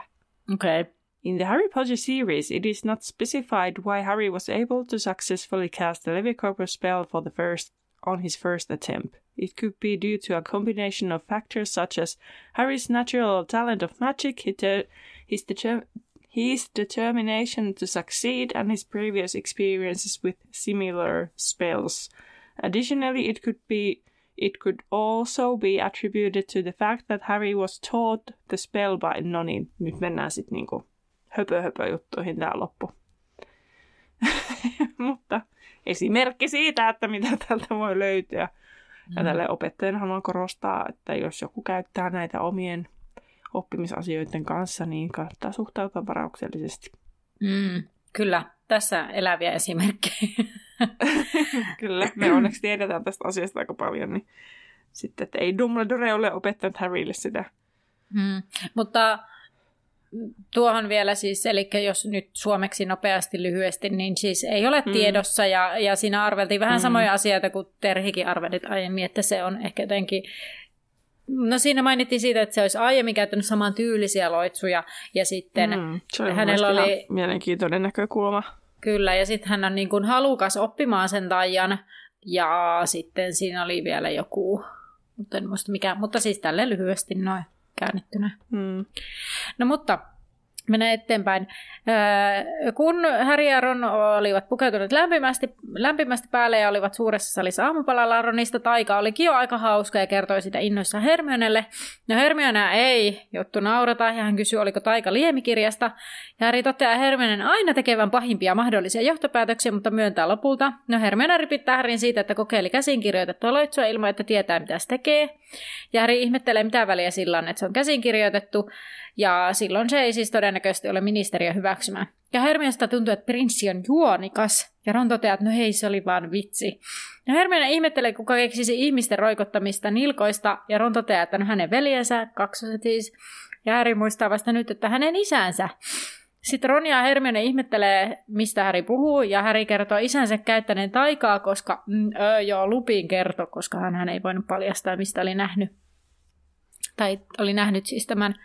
Okei. Okay. In the Harry Potter series, it is not specified why Harry was able to successfully cast the Levicorpus spell for the first on his first attempt. It could be due to a combination of factors such as Harry's natural talent of magic, his, deter- his determination to succeed, and his previous experiences with similar spells. Additionally, it could be it could also be attributed to the fact that Harry was taught the spell by no niin, nyt mennään sitten niinku höpö höpö juttuihin tää loppu. Mutta esimerkki siitä, että mitä tältä voi löytyä. Ja Mm. tälle opettajana haluan korostaa, että jos joku käyttää näitä omien oppimisasioiden kanssa, niin kannattaa suhtautua varauksellisesti. Mm, kyllä, tässä eläviä esimerkkejä. Kyllä, me onneksi tiedetään tästä asiasta aika paljon, niin sitten, että ei Dumbledore ole opettanut Harrylle sitä. mm. Mutta tuohon vielä siis, eli jos nyt suomeksi nopeasti lyhyesti, niin siis ei ole mm. tiedossa ja, ja siinä arveltiin vähän mm. samoja asioita kuin Terhikin arvelit aiemmin, että se on ehkä jotenkin No siinä mainittiin siitä, että se olisi aiemmin käyttänyt saman tyylisiä loitsuja ja sitten mm, se oli hänellä oli... mielenkiintoinen näkökulma. Kyllä, ja sitten hän on niin kuin halukas oppimaan sen taian ja sitten siinä oli vielä joku, mutta en muista mikä, mutta siis tälle lyhyesti noin käännettynä. Mm. No mutta mennään eteenpäin. Kun Harry ja Ron olivat pukeutuneet lämpimästi, lämpimästi päälle ja olivat suuressa salissa aamupalalla, Ronista taika olikin jo aika hauska ja kertoi sitä innoissa Hermionelle. No Hermione ei, juttu naurata ja hän kysyi, oliko taika liemikirjasta. Ja Harry toteaa Hermionen aina tekevän pahimpia mahdollisia johtopäätöksiä, mutta myöntää lopulta. No Hermione ripittää Harryn siitä, että kokeili käsinkirjoitettua loitsua ilman, että tietää mitä se tekee. Ja Harry ihmettelee mitä väliä sillä on, että se on käsinkirjoitettu. Ja silloin se ei siis todennäköisesti ole ministeriö hyväksymä. Ja Hermionesta tuntuu, että prinssi on juonikas. Ja Ron toteaa, että no hei, se oli vaan vitsi. Ja Hermione ihmettelee, kuka keksisi ihmisten roikottamista nilkoista. Ja Ron toteaa, että no hänen veljensä, kaksoset siis. Ja Harry muistaa vasta nyt, että hänen isänsä. Sitten Ron ja Hermione ihmettelee, mistä Harry puhuu, ja Harry kertoo isänsä käyttäneen taikaa, koska, mm, öö, joo, Lupin kertoo, koska hän ei voinut paljastaa, mistä oli nähnyt. Tai oli nähnyt siis tämän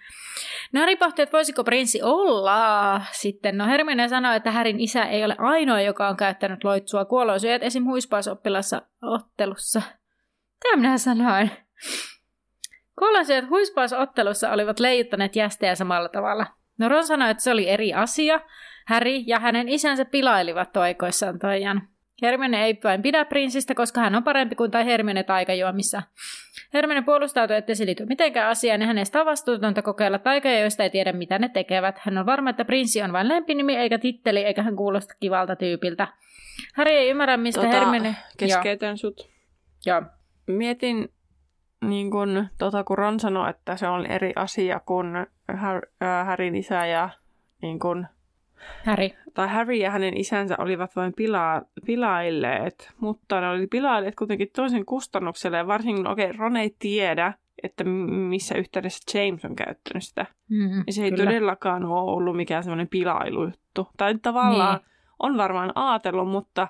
No Harry pohti, että voisiko prinssi olla sitten. No Hermione sanoi, että Härin isä ei ole ainoa, joka on käyttänyt loitsua kuoloisyöt esim. huispausoppilassa ottelussa. Tämä minä sanoin. Kuoloisyöt huispausottelussa olivat leijuttaneet jästejä samalla tavalla. No Ron sanoi, että se oli eri asia. Harry ja hänen isänsä pilailivat toikoissaan toijan. Hermione ei vain pidä prinsistä, koska hän on parempi kuin tai Hermione taikajuomissa. Hermione puolustautui, että se liittyy mitenkään asiaan ja hänestä on vastuutonta kokeilla taikoja, joista ei tiedä mitä ne tekevät. Hän on varma, että prinssi on vain lempinimi eikä titteli, eikä hän kuulosta kivalta tyypiltä. Harry ei ymmärrä, mistä tota, Hermione... Keskeytän Joo. sut. Joo. Mietin, niin kun, tota, kun Ron sanoi, että se on eri asia kuin Harryn isä ja niin kun, Harry. Tai Harry ja hänen isänsä olivat vain pila- pilailleet, mutta ne oli pilailleet kuitenkin toisen kustannukselle. Ja varsinkin, okei, okay, Ron ei tiedä, että missä yhteydessä James on käyttänyt sitä. Mm, ja se ei kyllä. todellakaan ole ollut mikään semmoinen pilailujuttu. Tai tavallaan niin. on varmaan ajatellut, mutta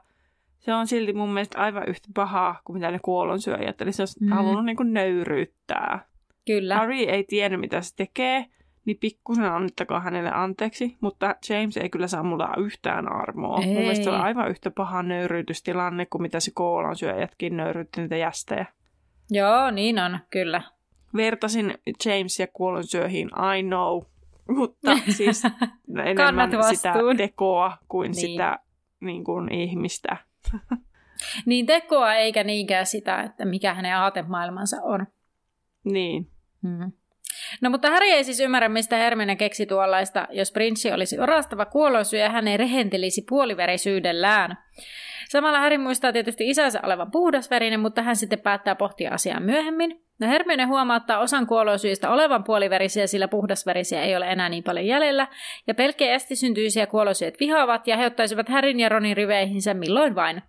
se on silti mun mielestä aivan yhtä pahaa kuin mitä ne kuolonsyöjät. Eli se olisi mm. halunnut niin kuin nöyryyttää. Kyllä. Harry ei tiennyt, mitä se tekee niin pikkusen annettakaa hänelle anteeksi, mutta James ei kyllä saa mulla yhtään armoa. Ei. Mun mielestä se on aivan yhtä paha nöyryytystilanne kuin mitä se koolan syöjätkin nöyryytti niitä jästejä. Joo, niin on, kyllä. Vertasin Jamesia kuolon syöhiin, I know, mutta siis enemmän sitä tekoa kuin niin. sitä niin kuin ihmistä. niin tekoa eikä niinkään sitä, että mikä hänen aatemaailmansa on. Niin. Hmm. No mutta Harry ei siis ymmärrä, mistä Hermione keksi tuollaista, jos prinssi olisi orastava kuolosyy ja hän ei rehentelisi puoliverisyydellään. Samalla Harry muistaa tietysti isänsä olevan puhdasverinen, mutta hän sitten päättää pohtia asiaa myöhemmin. No Hermione huomauttaa osan kuolosyistä olevan puoliverisiä, sillä puhdasverisiä ei ole enää niin paljon jäljellä, ja pelkkiä estisyntyisiä kuolosyöt vihaavat ja he ottaisivat Härin ja Ronin riveihinsä milloin vain.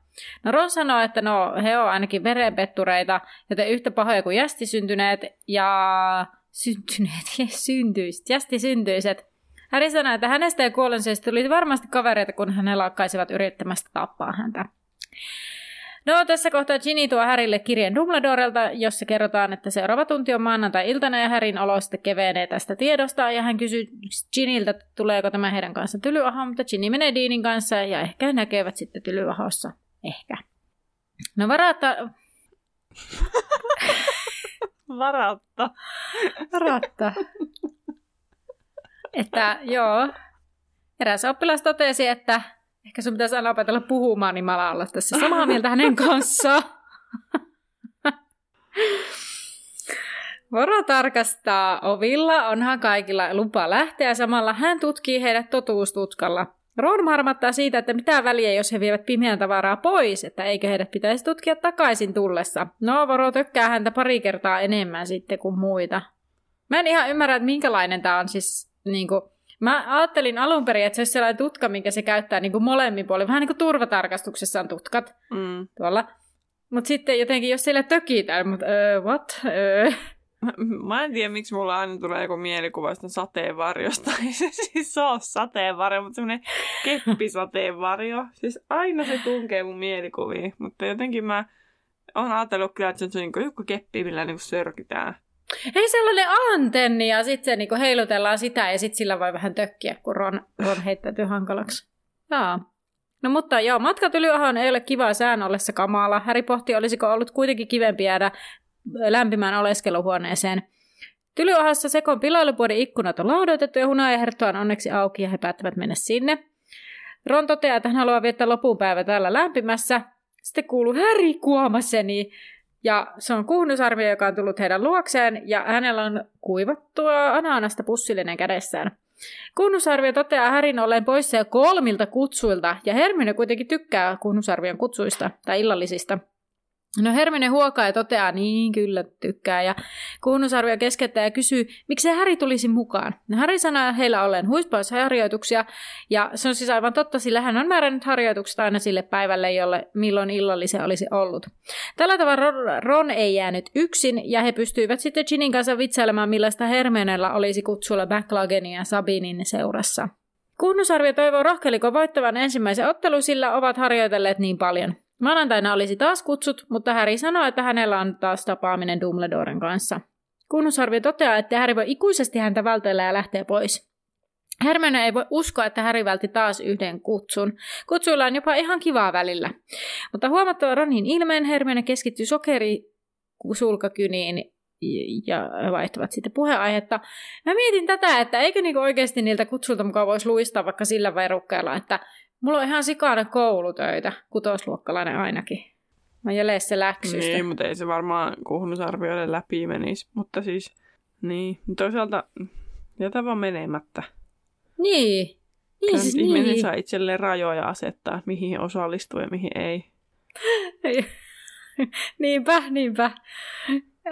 No Ron sanoo, että no he ovat ainakin verenpettureita, joten yhtä pahoja kuin jästisyntyneet, ja syntyneet, syntyiset, jästi syntyiset. Harry sanoi, että hänestä ja kuolonsyöstä tuli varmasti kavereita, kun he lakkaisivat yrittämästä tappaa häntä. No, tässä kohtaa Ginny tuo Härille kirjeen Dumbledorelta, jossa kerrotaan, että seuraava tunti on maanantai-iltana ja Härin olo sitten kevenee tästä tiedosta. Ja hän kysyy Giniltä, tuleeko tämä heidän kanssa tylyahoon, mutta Ginny menee Deanin kanssa ja ehkä he näkevät sitten tylyahossa. Ehkä. No varatta... Varatta. Varatta. Että joo, eräs oppilas totesi, että ehkä sun pitäisi aina opetella puhumaan, niin mä olla tässä samaa mieltä hänen kanssaan. Voro tarkastaa ovilla, onhan kaikilla lupa lähteä, samalla hän tutkii heidät totuustutkalla. Ron marmattaa siitä, että mitä väliä, jos he vievät pimeän tavaraa pois, että eikö heidät pitäisi tutkia takaisin tullessa. No, Voro tökkää häntä pari kertaa enemmän sitten kuin muita. Mä en ihan ymmärrä, että minkälainen tämä on siis niinku... Mä ajattelin alun perin, että se olisi sellainen tutka, minkä se käyttää niin kuin molemmin puolin. Vähän niin kuin turvatarkastuksessa on tutkat mm. tuolla. Mutta sitten jotenkin, jos siellä tökitään, mutta uh, what? Uh. Mä en tiedä, miksi mulla aina tulee joku mielikuva sateenvarjosta. Ei se siis ole sateenvarjo, mutta semmoinen keppisateenvarjo. Siis aina se tunkee mun mielikuviin. Mutta jotenkin mä oon ajatellut kyllä, että se on niin joku keppi, millä niin sörkitään. Ei sellainen antenni ja sitten se niin heilutellaan sitä ja sitten sillä voi vähän tökkiä, kun Ron, Ron heittäytyy hankalaksi. Jaa. No mutta joo, matka Tylyahan ei ole kiva sään ollessa kamala. Häri pohti, olisiko ollut kuitenkin kivempi jäädä lämpimään oleskeluhuoneeseen. Tylyahassa Sekon pilailupuoden ikkunat on laudoitettu ja hunajahertto on onneksi auki ja he päättävät mennä sinne. Ron toteaa, että hän haluaa viettää lopun päivä täällä lämpimässä. Sitten kuuluu Häri kuomaseni. Ja se on kuhnusarvio, joka on tullut heidän luokseen, ja hänellä on kuivattua ananasta pussillinen kädessään. Kunnusarvio toteaa Härin olleen poissa jo kolmilta kutsuilta, ja Hermione kuitenkin tykkää kunnusarvion kutsuista tai illallisista. No Hermione huokaa ja toteaa, niin kyllä tykkää. Ja Kuhnusarvio keskeyttää ja kysyy, miksi Häri tulisi mukaan. No Häri sanoo heillä olleen huispausharjoituksia, ja se on siis aivan totta, sillä hän on määrännyt harjoitukset aina sille päivälle, jolle milloin illallisen olisi ollut. Tällä tavalla Ron ei jäänyt yksin, ja he pystyivät sitten Ginin kanssa vitsailemaan, millaista Hermionella olisi kutsulla Backlagenin ja Sabinin seurassa. Kunnusarvio toivoo rohkelikon voittavan ensimmäisen ottelun, sillä ovat harjoitelleet niin paljon. Maanantaina olisi taas kutsut, mutta Harry sanoo, että hänellä on taas tapaaminen Dumbledoren kanssa. Kunnusarvio toteaa, että Harry voi ikuisesti häntä vältellä ja lähtee pois. Hermione ei voi uskoa, että Harry vältti taas yhden kutsun. Kutsuilla on jopa ihan kivaa välillä. Mutta huomattava Ronin ilmeen Hermione keskittyy sokeri sulkakyniin ja vaihtavat sitten puheaihetta. Mä mietin tätä, että eikö niinku oikeasti niiltä kutsulta mukaan voisi luistaa vaikka sillä verukkeella, että Mulla on ihan sikana koulutöitä, kutosluokkalainen ainakin. Mä jälee se läksystä. Niin, mutta ei se varmaan kuhnusarvioille läpi menisi. Mutta siis, niin. Toisaalta jätä vaan menemättä. Niin. Niin, siis ihminen niin. saa itselleen rajoja asettaa, mihin osallistuu ja mihin ei. niinpä, niinpä.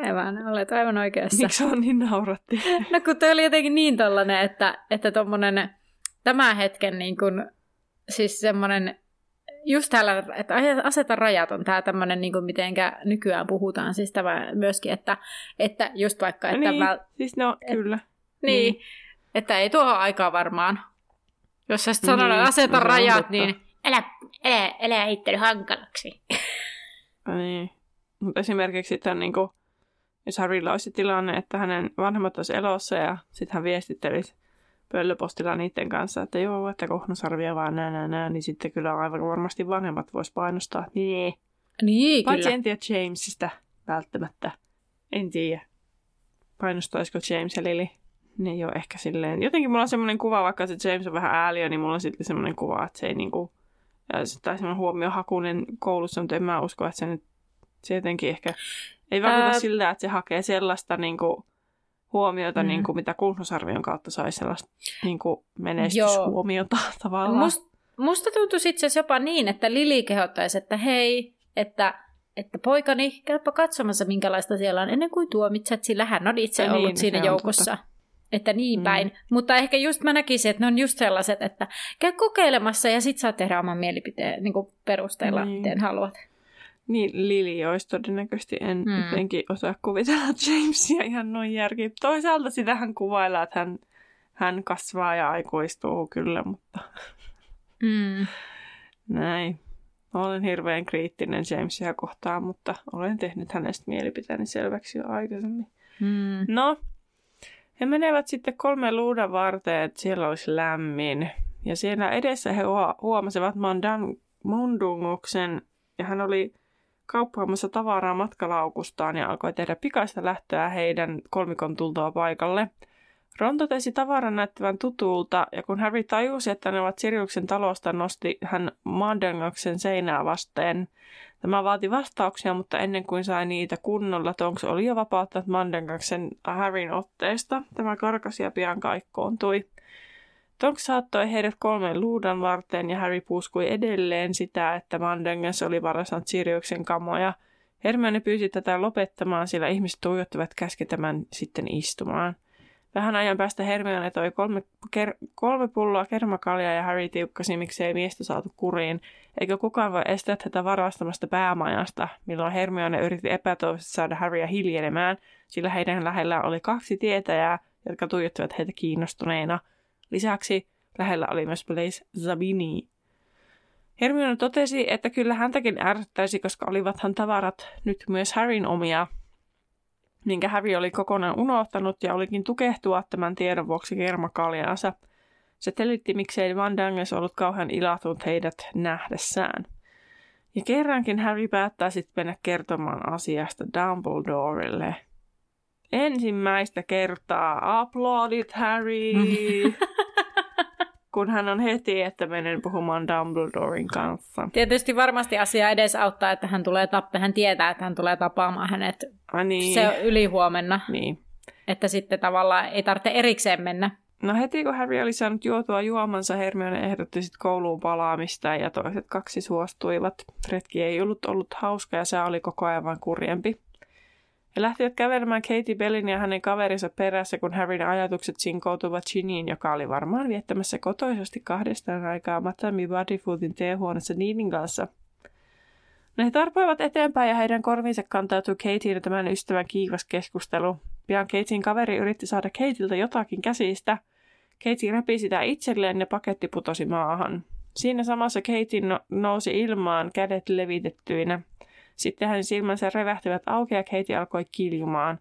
Aivan, olet aivan oikeassa. Miksi on niin nauratti? No kun toi oli jotenkin niin tollanen, että, että tommonen tämän hetken niin kun siis semmoinen, just täällä, että aseta rajat on tämä tämmöinen, niin mitenkä nykyään puhutaan, siis tämä myöskin, että, että just vaikka, että... Niin, väl, siis no, et, kyllä. Niin, niin, että ei tuo aikaa varmaan. Jos sä sitten niin, aseta rajat, niin älä, älä, älä heittely hankalaksi. Niin, mutta esimerkiksi sitten niin kuin, jos Harrylla olisi tilanne, että hänen vanhemmat olisi elossa ja sitten hän viestittelisi pöllöpostilla niiden kanssa, että joo, että kohnusarvia vaan nää, nää, nää, niin sitten kyllä aivan varmasti vanhemmat vois painostaa. Niin, niin Paitsi kyllä. en tiedä Jamesista välttämättä. En tiedä. Painostaisiko James ja Lily? Ne ei ole ehkä silleen. Jotenkin mulla on semmoinen kuva, vaikka se James on vähän ääliö, niin mulla on sitten semmoinen kuva, että se ei niinku... Tai semmoinen huomiohakuinen koulussa, mutta en mä usko, että se nyt... Se jotenkin ehkä... Ei vaikuta Ää... siltä, että se hakee sellaista niinku huomiota, mm. niin kuin, mitä kulhusarvion kautta sai sellaista niin kuin menestyshuomiota Joo. tavallaan. Must, musta tuntuu itse jopa niin, että Lili kehottaisi, että hei, että, että poikani, käypä katsomassa minkälaista siellä on ennen kuin tuomitset, sillä hän on itse ja ollut niin, siinä joukossa. Totta. Että niin mm. päin. Mutta ehkä just mä näkisin, että ne on just sellaiset, että käy kokeilemassa ja sit saat tehdä oman mielipiteen niin perusteella, niin. miten haluat. Niin, Lili olisi todennäköisesti. En hmm. jotenkin osaa kuvitella Jamesia ihan noin järki. Toisaalta sitähän kuvaillaan, että hän, hän kasvaa ja aikuistuu kyllä, mutta hmm. näin. Olen hirveän kriittinen Jamesia kohtaan, mutta olen tehnyt hänestä mielipiteeni selväksi jo aikaisemmin. Hmm. No, he menevät sitten kolme luudan varteen, että siellä olisi lämmin. Ja siellä edessä he huomasivat Mandan Mundunguksen, ja hän oli kauppaamassa tavaraa matkalaukustaan ja alkoi tehdä pikaista lähtöä heidän kolmikon tultua paikalle. Ron totesi tavaran näyttävän tutulta, ja kun Harry tajusi, että ne ovat Siriuksen talosta, nosti hän Mandangaksen seinää vasteen. Tämä vaati vastauksia, mutta ennen kuin sai niitä kunnolla, Tonks oli jo vapauttanut Mandangaksen Harryn otteesta. Tämä karkasi ja pian kaikkoontui. Tonks saattoi heidät kolmen luudan varten ja Harry puuskui edelleen sitä, että Mandangas oli varastanut Siriuksen kamoja. Hermione pyysi tätä lopettamaan, sillä ihmiset tuijottivat käsketämään sitten istumaan. Vähän ajan päästä Hermione toi kolme, ker- kolme pulloa kermakaljaa ja Harry tiukkasi, miksei miestä saatu kuriin. Eikö kukaan voi estää tätä varastamasta päämajasta, milloin Hermione yritti epätoivoisesti saada Harrya hiljenemään, sillä heidän lähellään oli kaksi tietäjää, jotka tuijottivat heitä kiinnostuneina. Lisäksi lähellä oli myös Blaise Zabini. Hermione totesi, että kyllä häntäkin ärsyttäisi, koska olivathan tavarat nyt myös Harryn omia, minkä Harry oli kokonaan unohtanut ja olikin tukehtua tämän tiedon vuoksi kermakaljaansa. Se telitti, miksei Van Danges ollut kauhean ilahtunut heidät nähdessään. Ja kerrankin Harry päättää sitten mennä kertomaan asiasta Dumbledorelle. Ensimmäistä kertaa aplodit Harry! kun hän on heti, että menen puhumaan Dumbledoren kanssa. Tietysti varmasti asia edes auttaa, että hän tulee tappe. Hän tietää, että hän tulee tapaamaan hänet Ah, niin. se on ylihuomenna. niin. Että sitten tavallaan ei tarvitse erikseen mennä. No heti kun Harry oli saanut juotua juomansa, Hermione ehdotti sitten kouluun palaamista ja toiset kaksi suostuivat. Retki ei ollut ollut hauska ja se oli koko ajan vain kurjempi. He lähtivät kävelemään Katie Bellin ja hänen kaverinsa perässä, kun Harryn ajatukset sinkoutuvat Giniin, joka oli varmaan viettämässä kotoisesti kahdestaan aikaa Matami Buddyfootin teehuoneessa Niinin kanssa. No he tarpoivat eteenpäin ja heidän korviinsa kantautui Katien ja tämän ystävän kiivas keskustelu. Pian Katien kaveri yritti saada Katilta jotakin käsistä. Katie repi sitä itselleen ja paketti putosi maahan. Siinä samassa Katie no- nousi ilmaan, kädet levitettyinä. Sitten hänen silmänsä revähtivät auki ja Katie alkoi kiljumaan.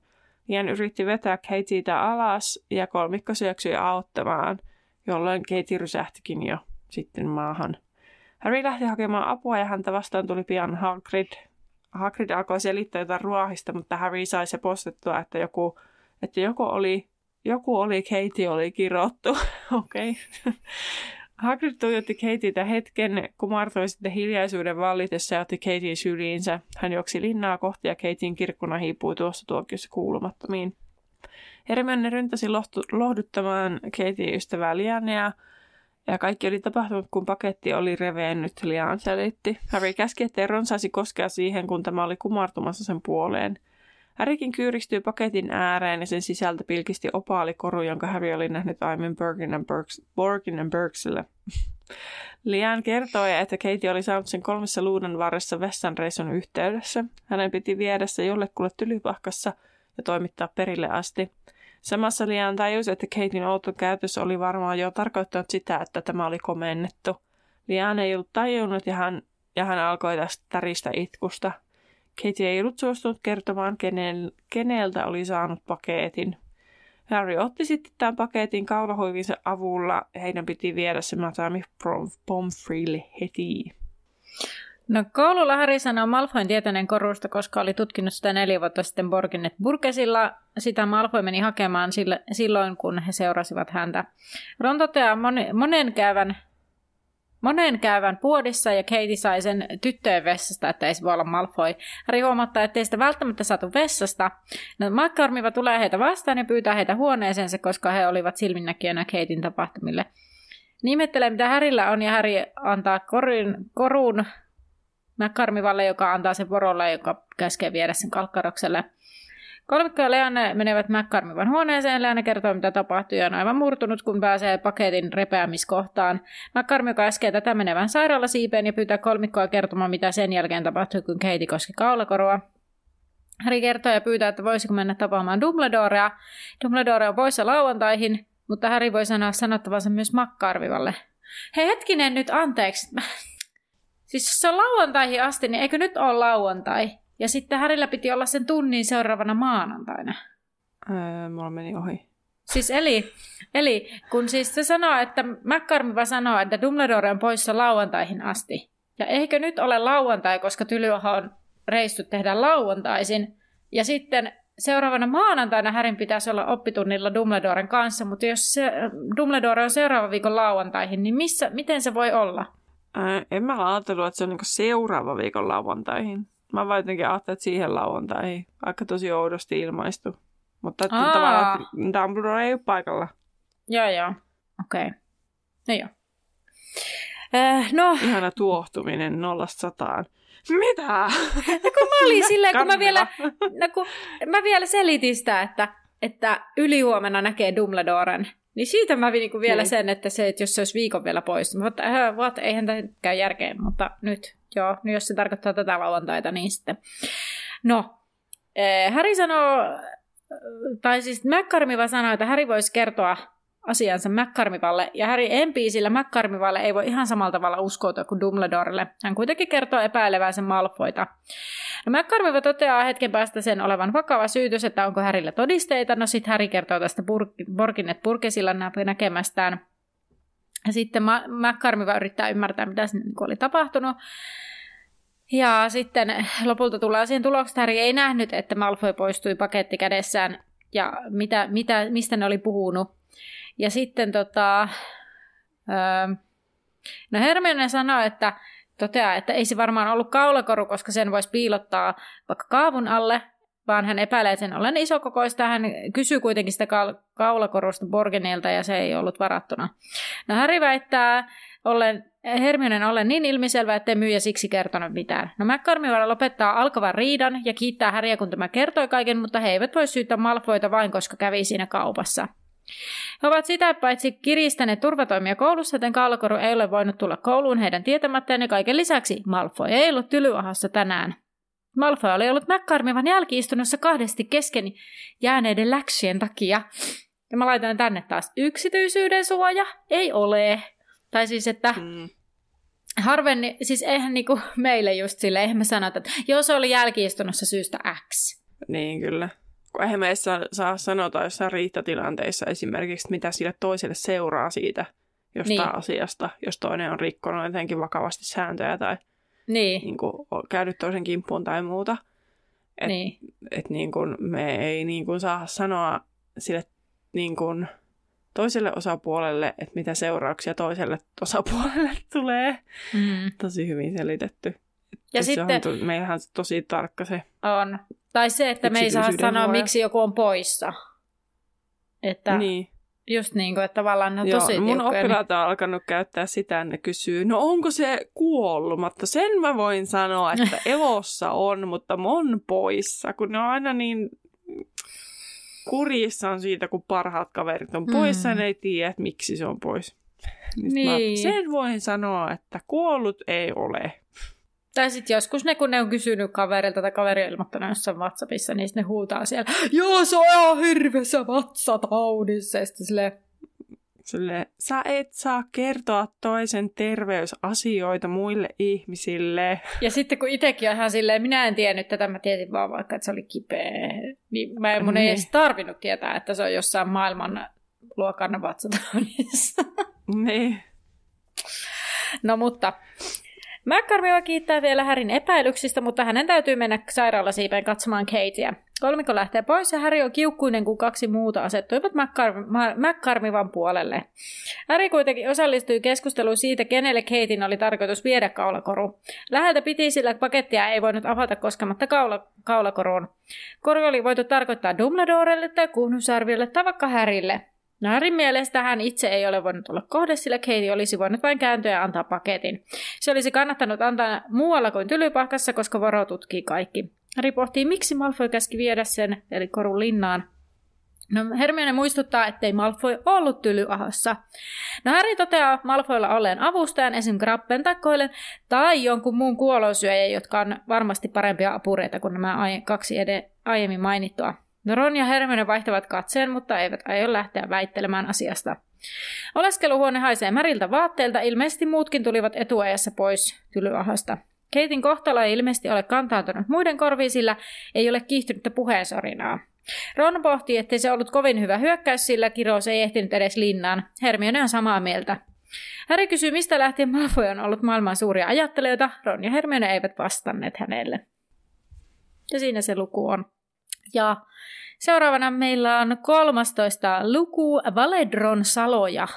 Lian yritti vetää Katietä alas ja kolmikko syöksyi auttamaan, jolloin Katie rysähtikin jo sitten maahan. Harry lähti hakemaan apua ja häntä vastaan tuli pian Hagrid. Hagrid alkoi selittää jotain ruohista, mutta Harry sai se postettua, että joku, että joku oli, joku oli, Katie oli kirottu. Okei. Okay. Hagrid tuijotti Katietä hetken, kumartoi sitten hiljaisuuden vallitessa ja otti Katien syliinsä. Hän juoksi linnaa kohti ja Katien kirkkuna hiipui tuossa tuokiossa kuulumattomiin. Hermione ryntäsi lohtu, lohduttamaan Katien ystävää Lianea, ja kaikki oli tapahtunut, kun paketti oli revennyt, Lian selitti. Harry käski, ettei Ron saisi koskea siihen, kun tämä oli kumartumassa sen puoleen. Harrykin kyyristyi paketin ääreen ja sen sisältä pilkisti opaali koru, jonka Harry oli nähnyt aiemmin Bergin and, Berks, Borgin and Berksille. Lian kertoi, että Katie oli saanut sen kolmessa luudan varressa vessanreissun yhteydessä. Hänen piti viedä se jollekulle tylypahkassa ja toimittaa perille asti. Samassa Lian tajusi, että Katin outo käytös oli varmaan jo tarkoittanut sitä, että tämä oli komennettu. Lian ei ollut tajunnut ja hän, ja hän alkoi tästä täristä itkusta. Katie ei ollut suostunut kertomaan, kenel, keneltä oli saanut paketin. Harry otti sitten tämän paketin kaulahuivinsa avulla heidän piti viedä se Madame Pomfreylle heti. No koululla Harry sanoo Malfoyn tietäneen korusta, koska oli tutkinut sitä neljä vuotta sitten Borginnet Burkesilla. Sitä Malfoy meni hakemaan sille, silloin, kun he seurasivat häntä. Ron toteaa monen, monen käyvän Monen käyvän puodissa ja Katie sai sen tyttöjen vessasta, että ei se voi olla Malfoy. Harry huomattaa, että ei sitä välttämättä saatu vessasta. No, Makkarmiva tulee heitä vastaan ja pyytää heitä huoneeseensa, koska he olivat silminnäkijänä Katin tapahtumille. Nimettelee, mitä Härillä on, ja Häri antaa korin, korun McCarmivalle, joka antaa sen porolle, joka käskee viedä sen kalkkarokselle. Kolmikko ja Leanne menevät McCarmivan huoneeseen. Leanne kertoo, mitä tapahtui ja on aivan murtunut, kun pääsee paketin repeämiskohtaan. McCarmi, joka äskee tätä menevän sairaalasiipeen ja pyytää kolmikkoa kertomaan, mitä sen jälkeen tapahtui, kun Katie koski kaulakorua. Harry kertoo ja pyytää, että voisiko mennä tapaamaan Dumbledorea. Dumbledore on poissa lauantaihin, mutta Harry voi sanoa sanottavansa myös Makkarvivalle. Hei hetkinen nyt, anteeksi. Siis jos se on lauantaihin asti, niin eikö nyt ole lauantai? Ja sitten Härillä piti olla sen tunnin seuraavana maanantaina. Öö, mulla meni ohi. Siis eli, eli kun siis se sanoo, että McCormiva sanoo, että Dumbledore on poissa lauantaihin asti. Ja eikö nyt ole lauantai, koska Tylyohan reissu tehdään lauantaisin. Ja sitten seuraavana maanantaina Härin pitäisi olla oppitunnilla Dumbledoren kanssa, mutta jos se, Dumbledore on seuraava viikon lauantaihin, niin missä, miten se voi olla? Öö, en mä ajatellut, että se on niinku seuraava viikon lauantaihin. Mä vaan jotenkin ajattelin, että siihen lauantaihin. Aika tosi oudosti ilmaistu. Mutta Aa. tavallaan Dumbledore ei ole paikalla. Joo, joo. Okei. Okay. No joo. Äh, no, Ihana tuohtuminen nollasta sataan. Mitä? no kun mä olin silleen, kun mä vielä, no kun mä vielä selitin sitä, että että ylihuomenna näkee Dumbledoren. Niin siitä mä niinku vielä Niin. sen, että se, että jos se olisi viikon vielä pois. Mutta äh, what, eihän tämä käy järkeen, mutta nyt, joo, nyt jos se tarkoittaa tätä lauantaita, niin sitten. No, eh, Harry sanoo, tai siis McCarmiva sanoi, että Harry voisi kertoa asiansa McCarmivalle, ja Harry empii, sillä McCarmivalle ei voi ihan samalla tavalla uskoutua kuin Dumbledorelle. Hän kuitenkin kertoo epäilevänsä Malfoita. No McCarmiva toteaa hetken päästä sen olevan vakava syytys, että onko Harryllä todisteita. No sitten Harry kertoo tästä Borkinet Purkesilla nä- näkemästään. Sitten McCarmiva yrittää ymmärtää, mitä sinne niinku oli tapahtunut. Ja sitten lopulta tullaan siihen tulokseen, että Harry ei nähnyt, että Malfoy poistui paketti kädessään ja mitä, mitä, mistä ne oli puhunut. Ja sitten tota, öö, no Hermione sanoi, että toteaa, että ei se varmaan ollut kaulakoru, koska sen voisi piilottaa vaikka kaavun alle, vaan hän epäilee sen ollen isokokoista. Hän kysyy kuitenkin sitä ka- kaulakorusta Borgenilta ja se ei ollut varattuna. No Harry väittää ollen, Hermionen ollen niin ilmiselvä, ettei myyjä siksi kertonut mitään. No McCormival lopettaa alkavan riidan ja kiittää Harryä, kun tämä kertoi kaiken, mutta he eivät voi syyttää Malfoita vain, koska kävi siinä kaupassa. He ovat sitä paitsi kiristäneet turvatoimia koulussa, joten kaulakoru ei ole voinut tulla kouluun heidän tietämättään ja kaiken lisäksi Malfoy ei ollut tylyahassa tänään. Malfoy oli ollut McCarmivan jälkiistunnossa kahdesti kesken jääneiden läksien takia. Ja mä laitan tänne taas yksityisyyden suoja. Ei ole. Tai siis, että Mm. harven, siis eihän niinku meille just sille, eihän me sanota, että joo se oli jälkiistunnossa syystä X. Niin, kyllä. Kun eihän me saa, saa sanota jossain riittatilanteissa esimerkiksi, mitä sille toiselle seuraa siitä jostain niin. asiasta, jos toinen on rikkonut jotenkin vakavasti sääntöjä tai Niin, niin kuin, käynyt toisen kimppuun tai muuta. Et- niin. Että niin kuin, me ei niin kuin, saa sanoa sille niin kuin, toiselle osapuolelle, että mitä seurauksia toiselle osapuolelle tulee. Mm. Tosi hyvin selitetty. Ja se sitten on, to- meillähän on tosi tarkka se. on. Tai se, että me ei saa sanoa, miksi joku on poissa. Että Niin. Just niin kuin, että tavallaan ne on Joo, tosi mun tiukkoja, niin- oppilaat on alkanut käyttää sitä, ne kysyy, no onko se kuollut, mutta sen mä voin sanoa, että elossa on, mutta on poissa, kun ne on aina niin kurjissaan siitä, kun parhaat kaverit on poissa, Mm. ne ei tiedä, että miksi se on pois. Niin. Niin. Mä, sen voin sanoa, että kuollut ei ole. Tai sitten joskus ne, kun ne on kysynyt kaverilta tai kaveri on ilmoittanut jossain WhatsAppissa, niin ne huutaa siellä, joo se on ihan hirveässä vatsataudissa. Ja sitten silleen, Sille, sä et saa kertoa toisen terveysasioita muille ihmisille. Ja sitten kun itsekin on ihan silleen, minä en tiennyt tätä, mä tiesin vaan vaikka, että se oli kipeä. Niin mä, mun ei Niin. edes tarvinnut tietää, että se on jossain maailman luokan vatsataudissa. Niin. No mutta McCarmiva kiittää vielä Härin epäilyksistä, mutta hänen täytyy mennä sairaalasiipeen katsomaan Kateä. Kolmikko lähtee pois ja Häri on kiukkuinen, kun kaksi muuta asettuivat McCarmivan puolelle. Häri kuitenkin osallistui keskusteluun siitä, kenelle Katein oli tarkoitus viedä kaulakoru. Läheltä piti, sillä pakettia ei voinut avata koskematta kaula- kaulakoruun. Koru oli voitu tarkoittaa Dumbledorelle tai Kuhnusarviolle tai vaikka Härille. Harryn mielestä hän itse ei ole voinut olla kohde, sillä Katie olisi voinut vain kääntyä ja antaa paketin. Se olisi kannattanut antaa muualla kuin tylypahkassa, koska varo tutkii kaikki. Harry pohtii, miksi Malfoy käski viedä sen, eli korun linnaan. No Hermione muistuttaa, ettei Malfoy ollut tylyahassa. No Harry toteaa Malfoylla olleen avustajan, esim. Grappen tai Koilen, tai jonkun muun kuolosyöjä, jotka on varmasti parempia apureita kuin nämä kaksi ede- aiemmin mainittua. No Ron ja Hermione vaihtavat katseen, mutta eivät aio lähteä väittelemään asiasta. Oleskeluhuone haisee märiltä vaatteilta, ilmeisesti muutkin tulivat etuajassa pois tylyahasta. Keitin kohtalo ei ilmeisesti ole kantautunut muiden korviin, sillä ei ole kiihtynyttä puheensorinaa. Ron pohtii, ettei se ollut kovin hyvä hyökkäys, sillä kirous ei ehtinyt edes linnaan. Hermione on samaa mieltä. Harry kysyy, mistä lähtien Malfoy on ollut maailman suuria ajattelijoita. Ron ja Hermione eivät vastanneet hänelle. Ja siinä se luku on. Ja seuraavana meillä on 13 luku Valedron saloja.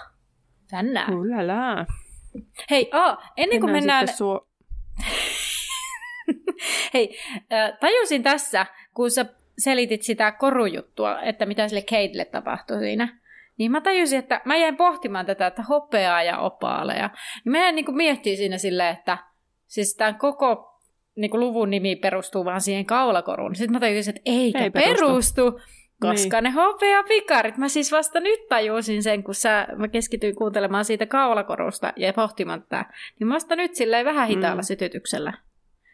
Tänään. Ulala. Hei, aa, ennen kuin mennään... sitten Suo... Hei, tajusin tässä, kun sä selitit sitä korujuttua, että mitä sille Keitille tapahtui siinä. Niin mä tajusin, että mä jäin pohtimaan tätä, että hopeaa ja opaaleja. Niin mä jäin niin miettiä siinä silleen, että siis tämän koko niin kuin luvun nimi perustuu vaan siihen kaulakoruun. Sitten mä tajusin, että eikä Ei perustu. perustu. Koska ne hopeapikarit, mä siis vasta nyt tajusin sen, kun sä, mä keskityin kuuntelemaan siitä kaulakorusta ja pohtimaan tätä, niin vasta nyt silleen vähän hitaalla mm. sytytyksellä.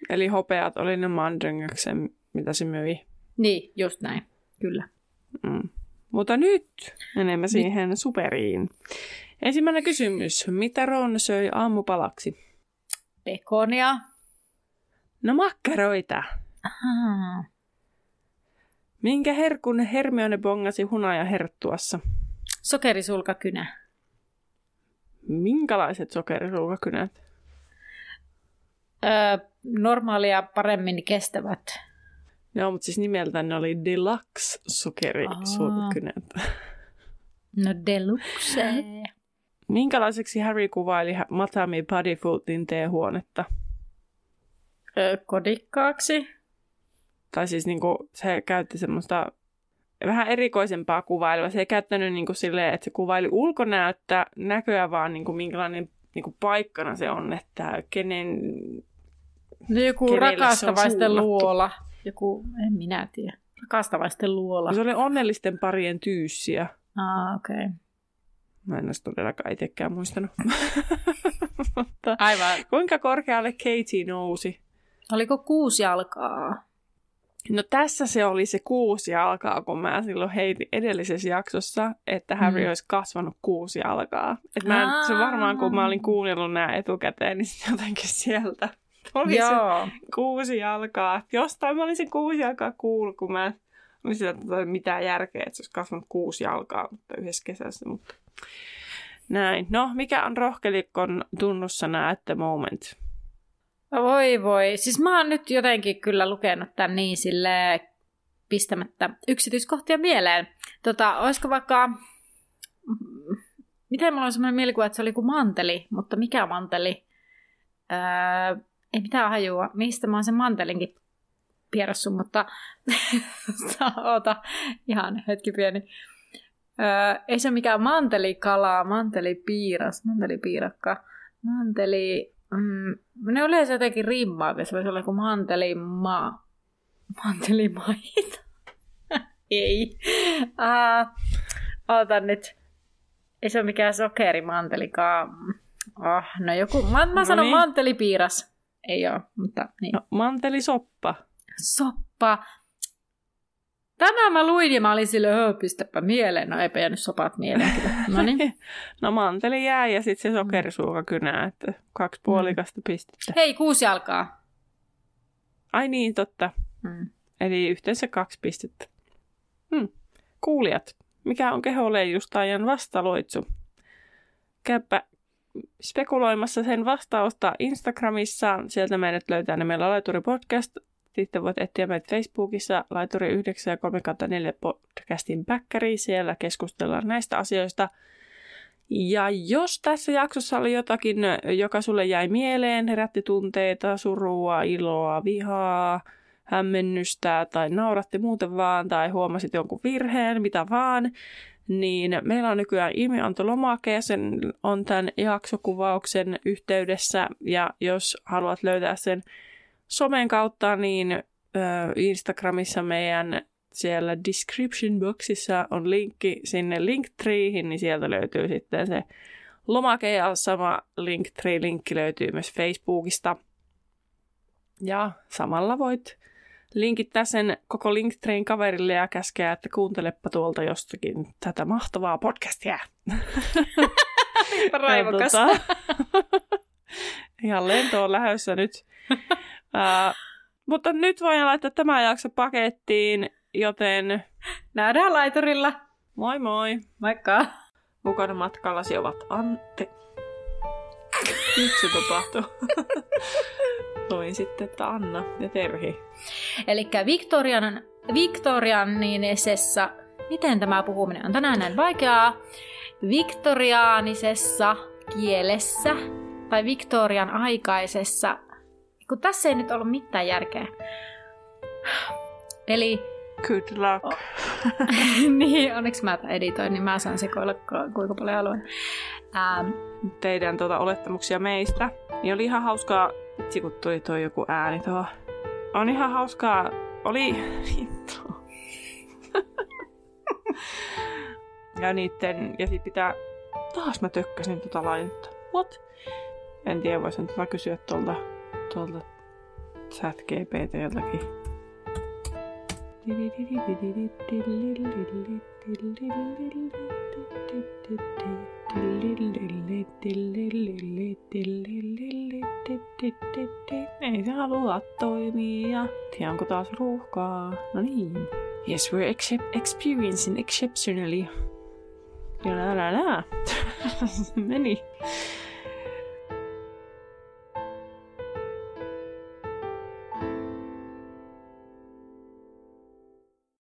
Eli hopeat oli ne mandringaksen, mitä se myi. Niin, just näin, kyllä. Mm. Mutta nyt menemme siihen nyt. superiin. Ensimmäinen kysymys. Mitä Ron söi aamupalaksi? Pekonia. No makkaroita. Aha. Minkä herkun Hermione bongasi hunaja herttuassa? Sokerisulkakynä. Minkälaiset sokerisulkakynät? Öö, normaalia paremmin kestävät. Joo, mutta siis nimeltään ne oli deluxe sokerisulkakynät. No deluxe. Minkälaiseksi Harry kuvaili Madame Puddifootin teehuonetta? Kodikkaaksi. Tai siis niinku, se käytti semmoista vähän erikoisempaa kuvailua. Se ei käyttänyt niinku silleen, että se kuvaili ulkonäöttä näköä, vaan niinku minkälainen niinku paikkana se on, että kenen... No joku rakastavaisten luola. Joku, en minä tiedä. Rakastavaisten luola. Se oli onnellisten parien tyyssiä. Ah, okei. Okay. Mä en olisi todellakaan itsekään muistanut. Mutta Aivan. kuinka korkealle Katie nousi? Oliko kuusi jalkaa? No tässä se oli se kuusi jalkaa, kun mä silloin heitin edellisessä jaksossa, että Harry mm. olisi kasvanut kuusi jalkaa. Et mä en, se varmaan, kun mä olin kuunnellut nämä etukäteen, niin jotenkin sieltä oli Joo. se kuusi jalkaa. Jostain mä olin kuusi jalkaa kuullut, kun mä olin sitä, että ei mitään järkeä, että se olisi kasvanut kuusi jalkaa mutta yhdessä kesässä. Mutta... Näin. No, mikä on rohkelikon tunnussana at the moment? Voi voi. Siis mä oon nyt jotenkin kyllä lukenut tämän niin sille pistämättä yksityiskohtia mieleen. Tota, olisiko vaikka... Miten mulla on semmoinen mielikuva, että se oli kuin manteli, mutta mikä manteli? Öö, ei mitään hajua. Mistä mä oon sen mantelinkin pierassu, mutta oota ihan hetki pieni. Öö, ei se mikään mantelikala, mantelipiiras, mantelipiirakka, manteli... Mm, ne yleensä jotenkin rimmaavia, se voisi olla kuin mantelima... Mantelimaita. ei. Uh, oota nyt. Ei se ole mikään sokerimantelikaan. Oh, no joku, mä, mä no sanon niin. mantelipiiras. Ei ole, mutta niin. No, mantelisoppa. Soppa. Tämä mä luin ja mä olin sille, öö, pistäpä mieleen. No eipä jäänyt sopat mieleen kyllä. No, niin. no manteli jää ja sitten se sokerisuukakynä, että kaksi puolikasta mm. pistettä. Hei, kuusi alkaa. Ai niin, totta. Mm. Eli yhteensä kaksi pistettä. Hmm. Kuulijat, mikä on keholeijustajan vastaloitsu? Käypä spekuloimassa sen vastausta Instagramissa. Sieltä meidät löytää nimellä Laituri Podcast sitten voit etsiä meitä Facebookissa Laituri 9 ja 3 4 podcastin päkkäri. Siellä keskustellaan näistä asioista. Ja jos tässä jaksossa oli jotakin, joka sulle jäi mieleen, herätti tunteita, surua, iloa, vihaa, hämmennystä tai nauratti muuten vaan tai huomasit jonkun virheen, mitä vaan, niin meillä on nykyään ilmiantolomake ja sen on tämän jaksokuvauksen yhteydessä ja jos haluat löytää sen somen kautta, niin ö, Instagramissa meidän siellä description boxissa on linkki sinne Linktreeihin, niin sieltä löytyy sitten se lomake ja sama Linktree-linkki löytyy myös Facebookista. Ja samalla voit linkittää sen koko Linktrain kaverille ja käskeä, että kuuntelepa tuolta jostakin tätä mahtavaa podcastia. Raivokas. Tota, ihan lento on lähdössä nyt. Uh, mutta nyt voin laittaa tämä jakso pakettiin, joten... Nähdään laiturilla. Moi moi. Moikka. Mukana matkallasi ovat Antti. Nyt se tapahtuu. Luin sitten, että Anna ja Terhi. Eli Victorian, Victorianisessa, miten tämä puhuminen on tänään näin vaikeaa, Victoriaanisessa kielessä tai Victorian aikaisessa kun tässä ei nyt ollut mitään järkeä. Eli... Good luck. Oh. niin, onneksi mä editoin, niin mä saan sekoilla kuinka paljon haluan. Ähm. Teidän tuota, olettamuksia meistä. Niin oli ihan hauskaa, itse kun tuli tuo joku ääni tuo. On ihan hauskaa, oli... Ja niitten, ja sit pitää... Taas mä tökkäsin tota lainetta. What? En tiedä, voisin mä kysyä tuolta, tuolta chat GPTltäkin. Ei se halua toimia. Tiedä, onko taas ruuhkaa? No niin. Yes, we're ex- experiencing exceptionally. Ja nää, nää, nää. Meni.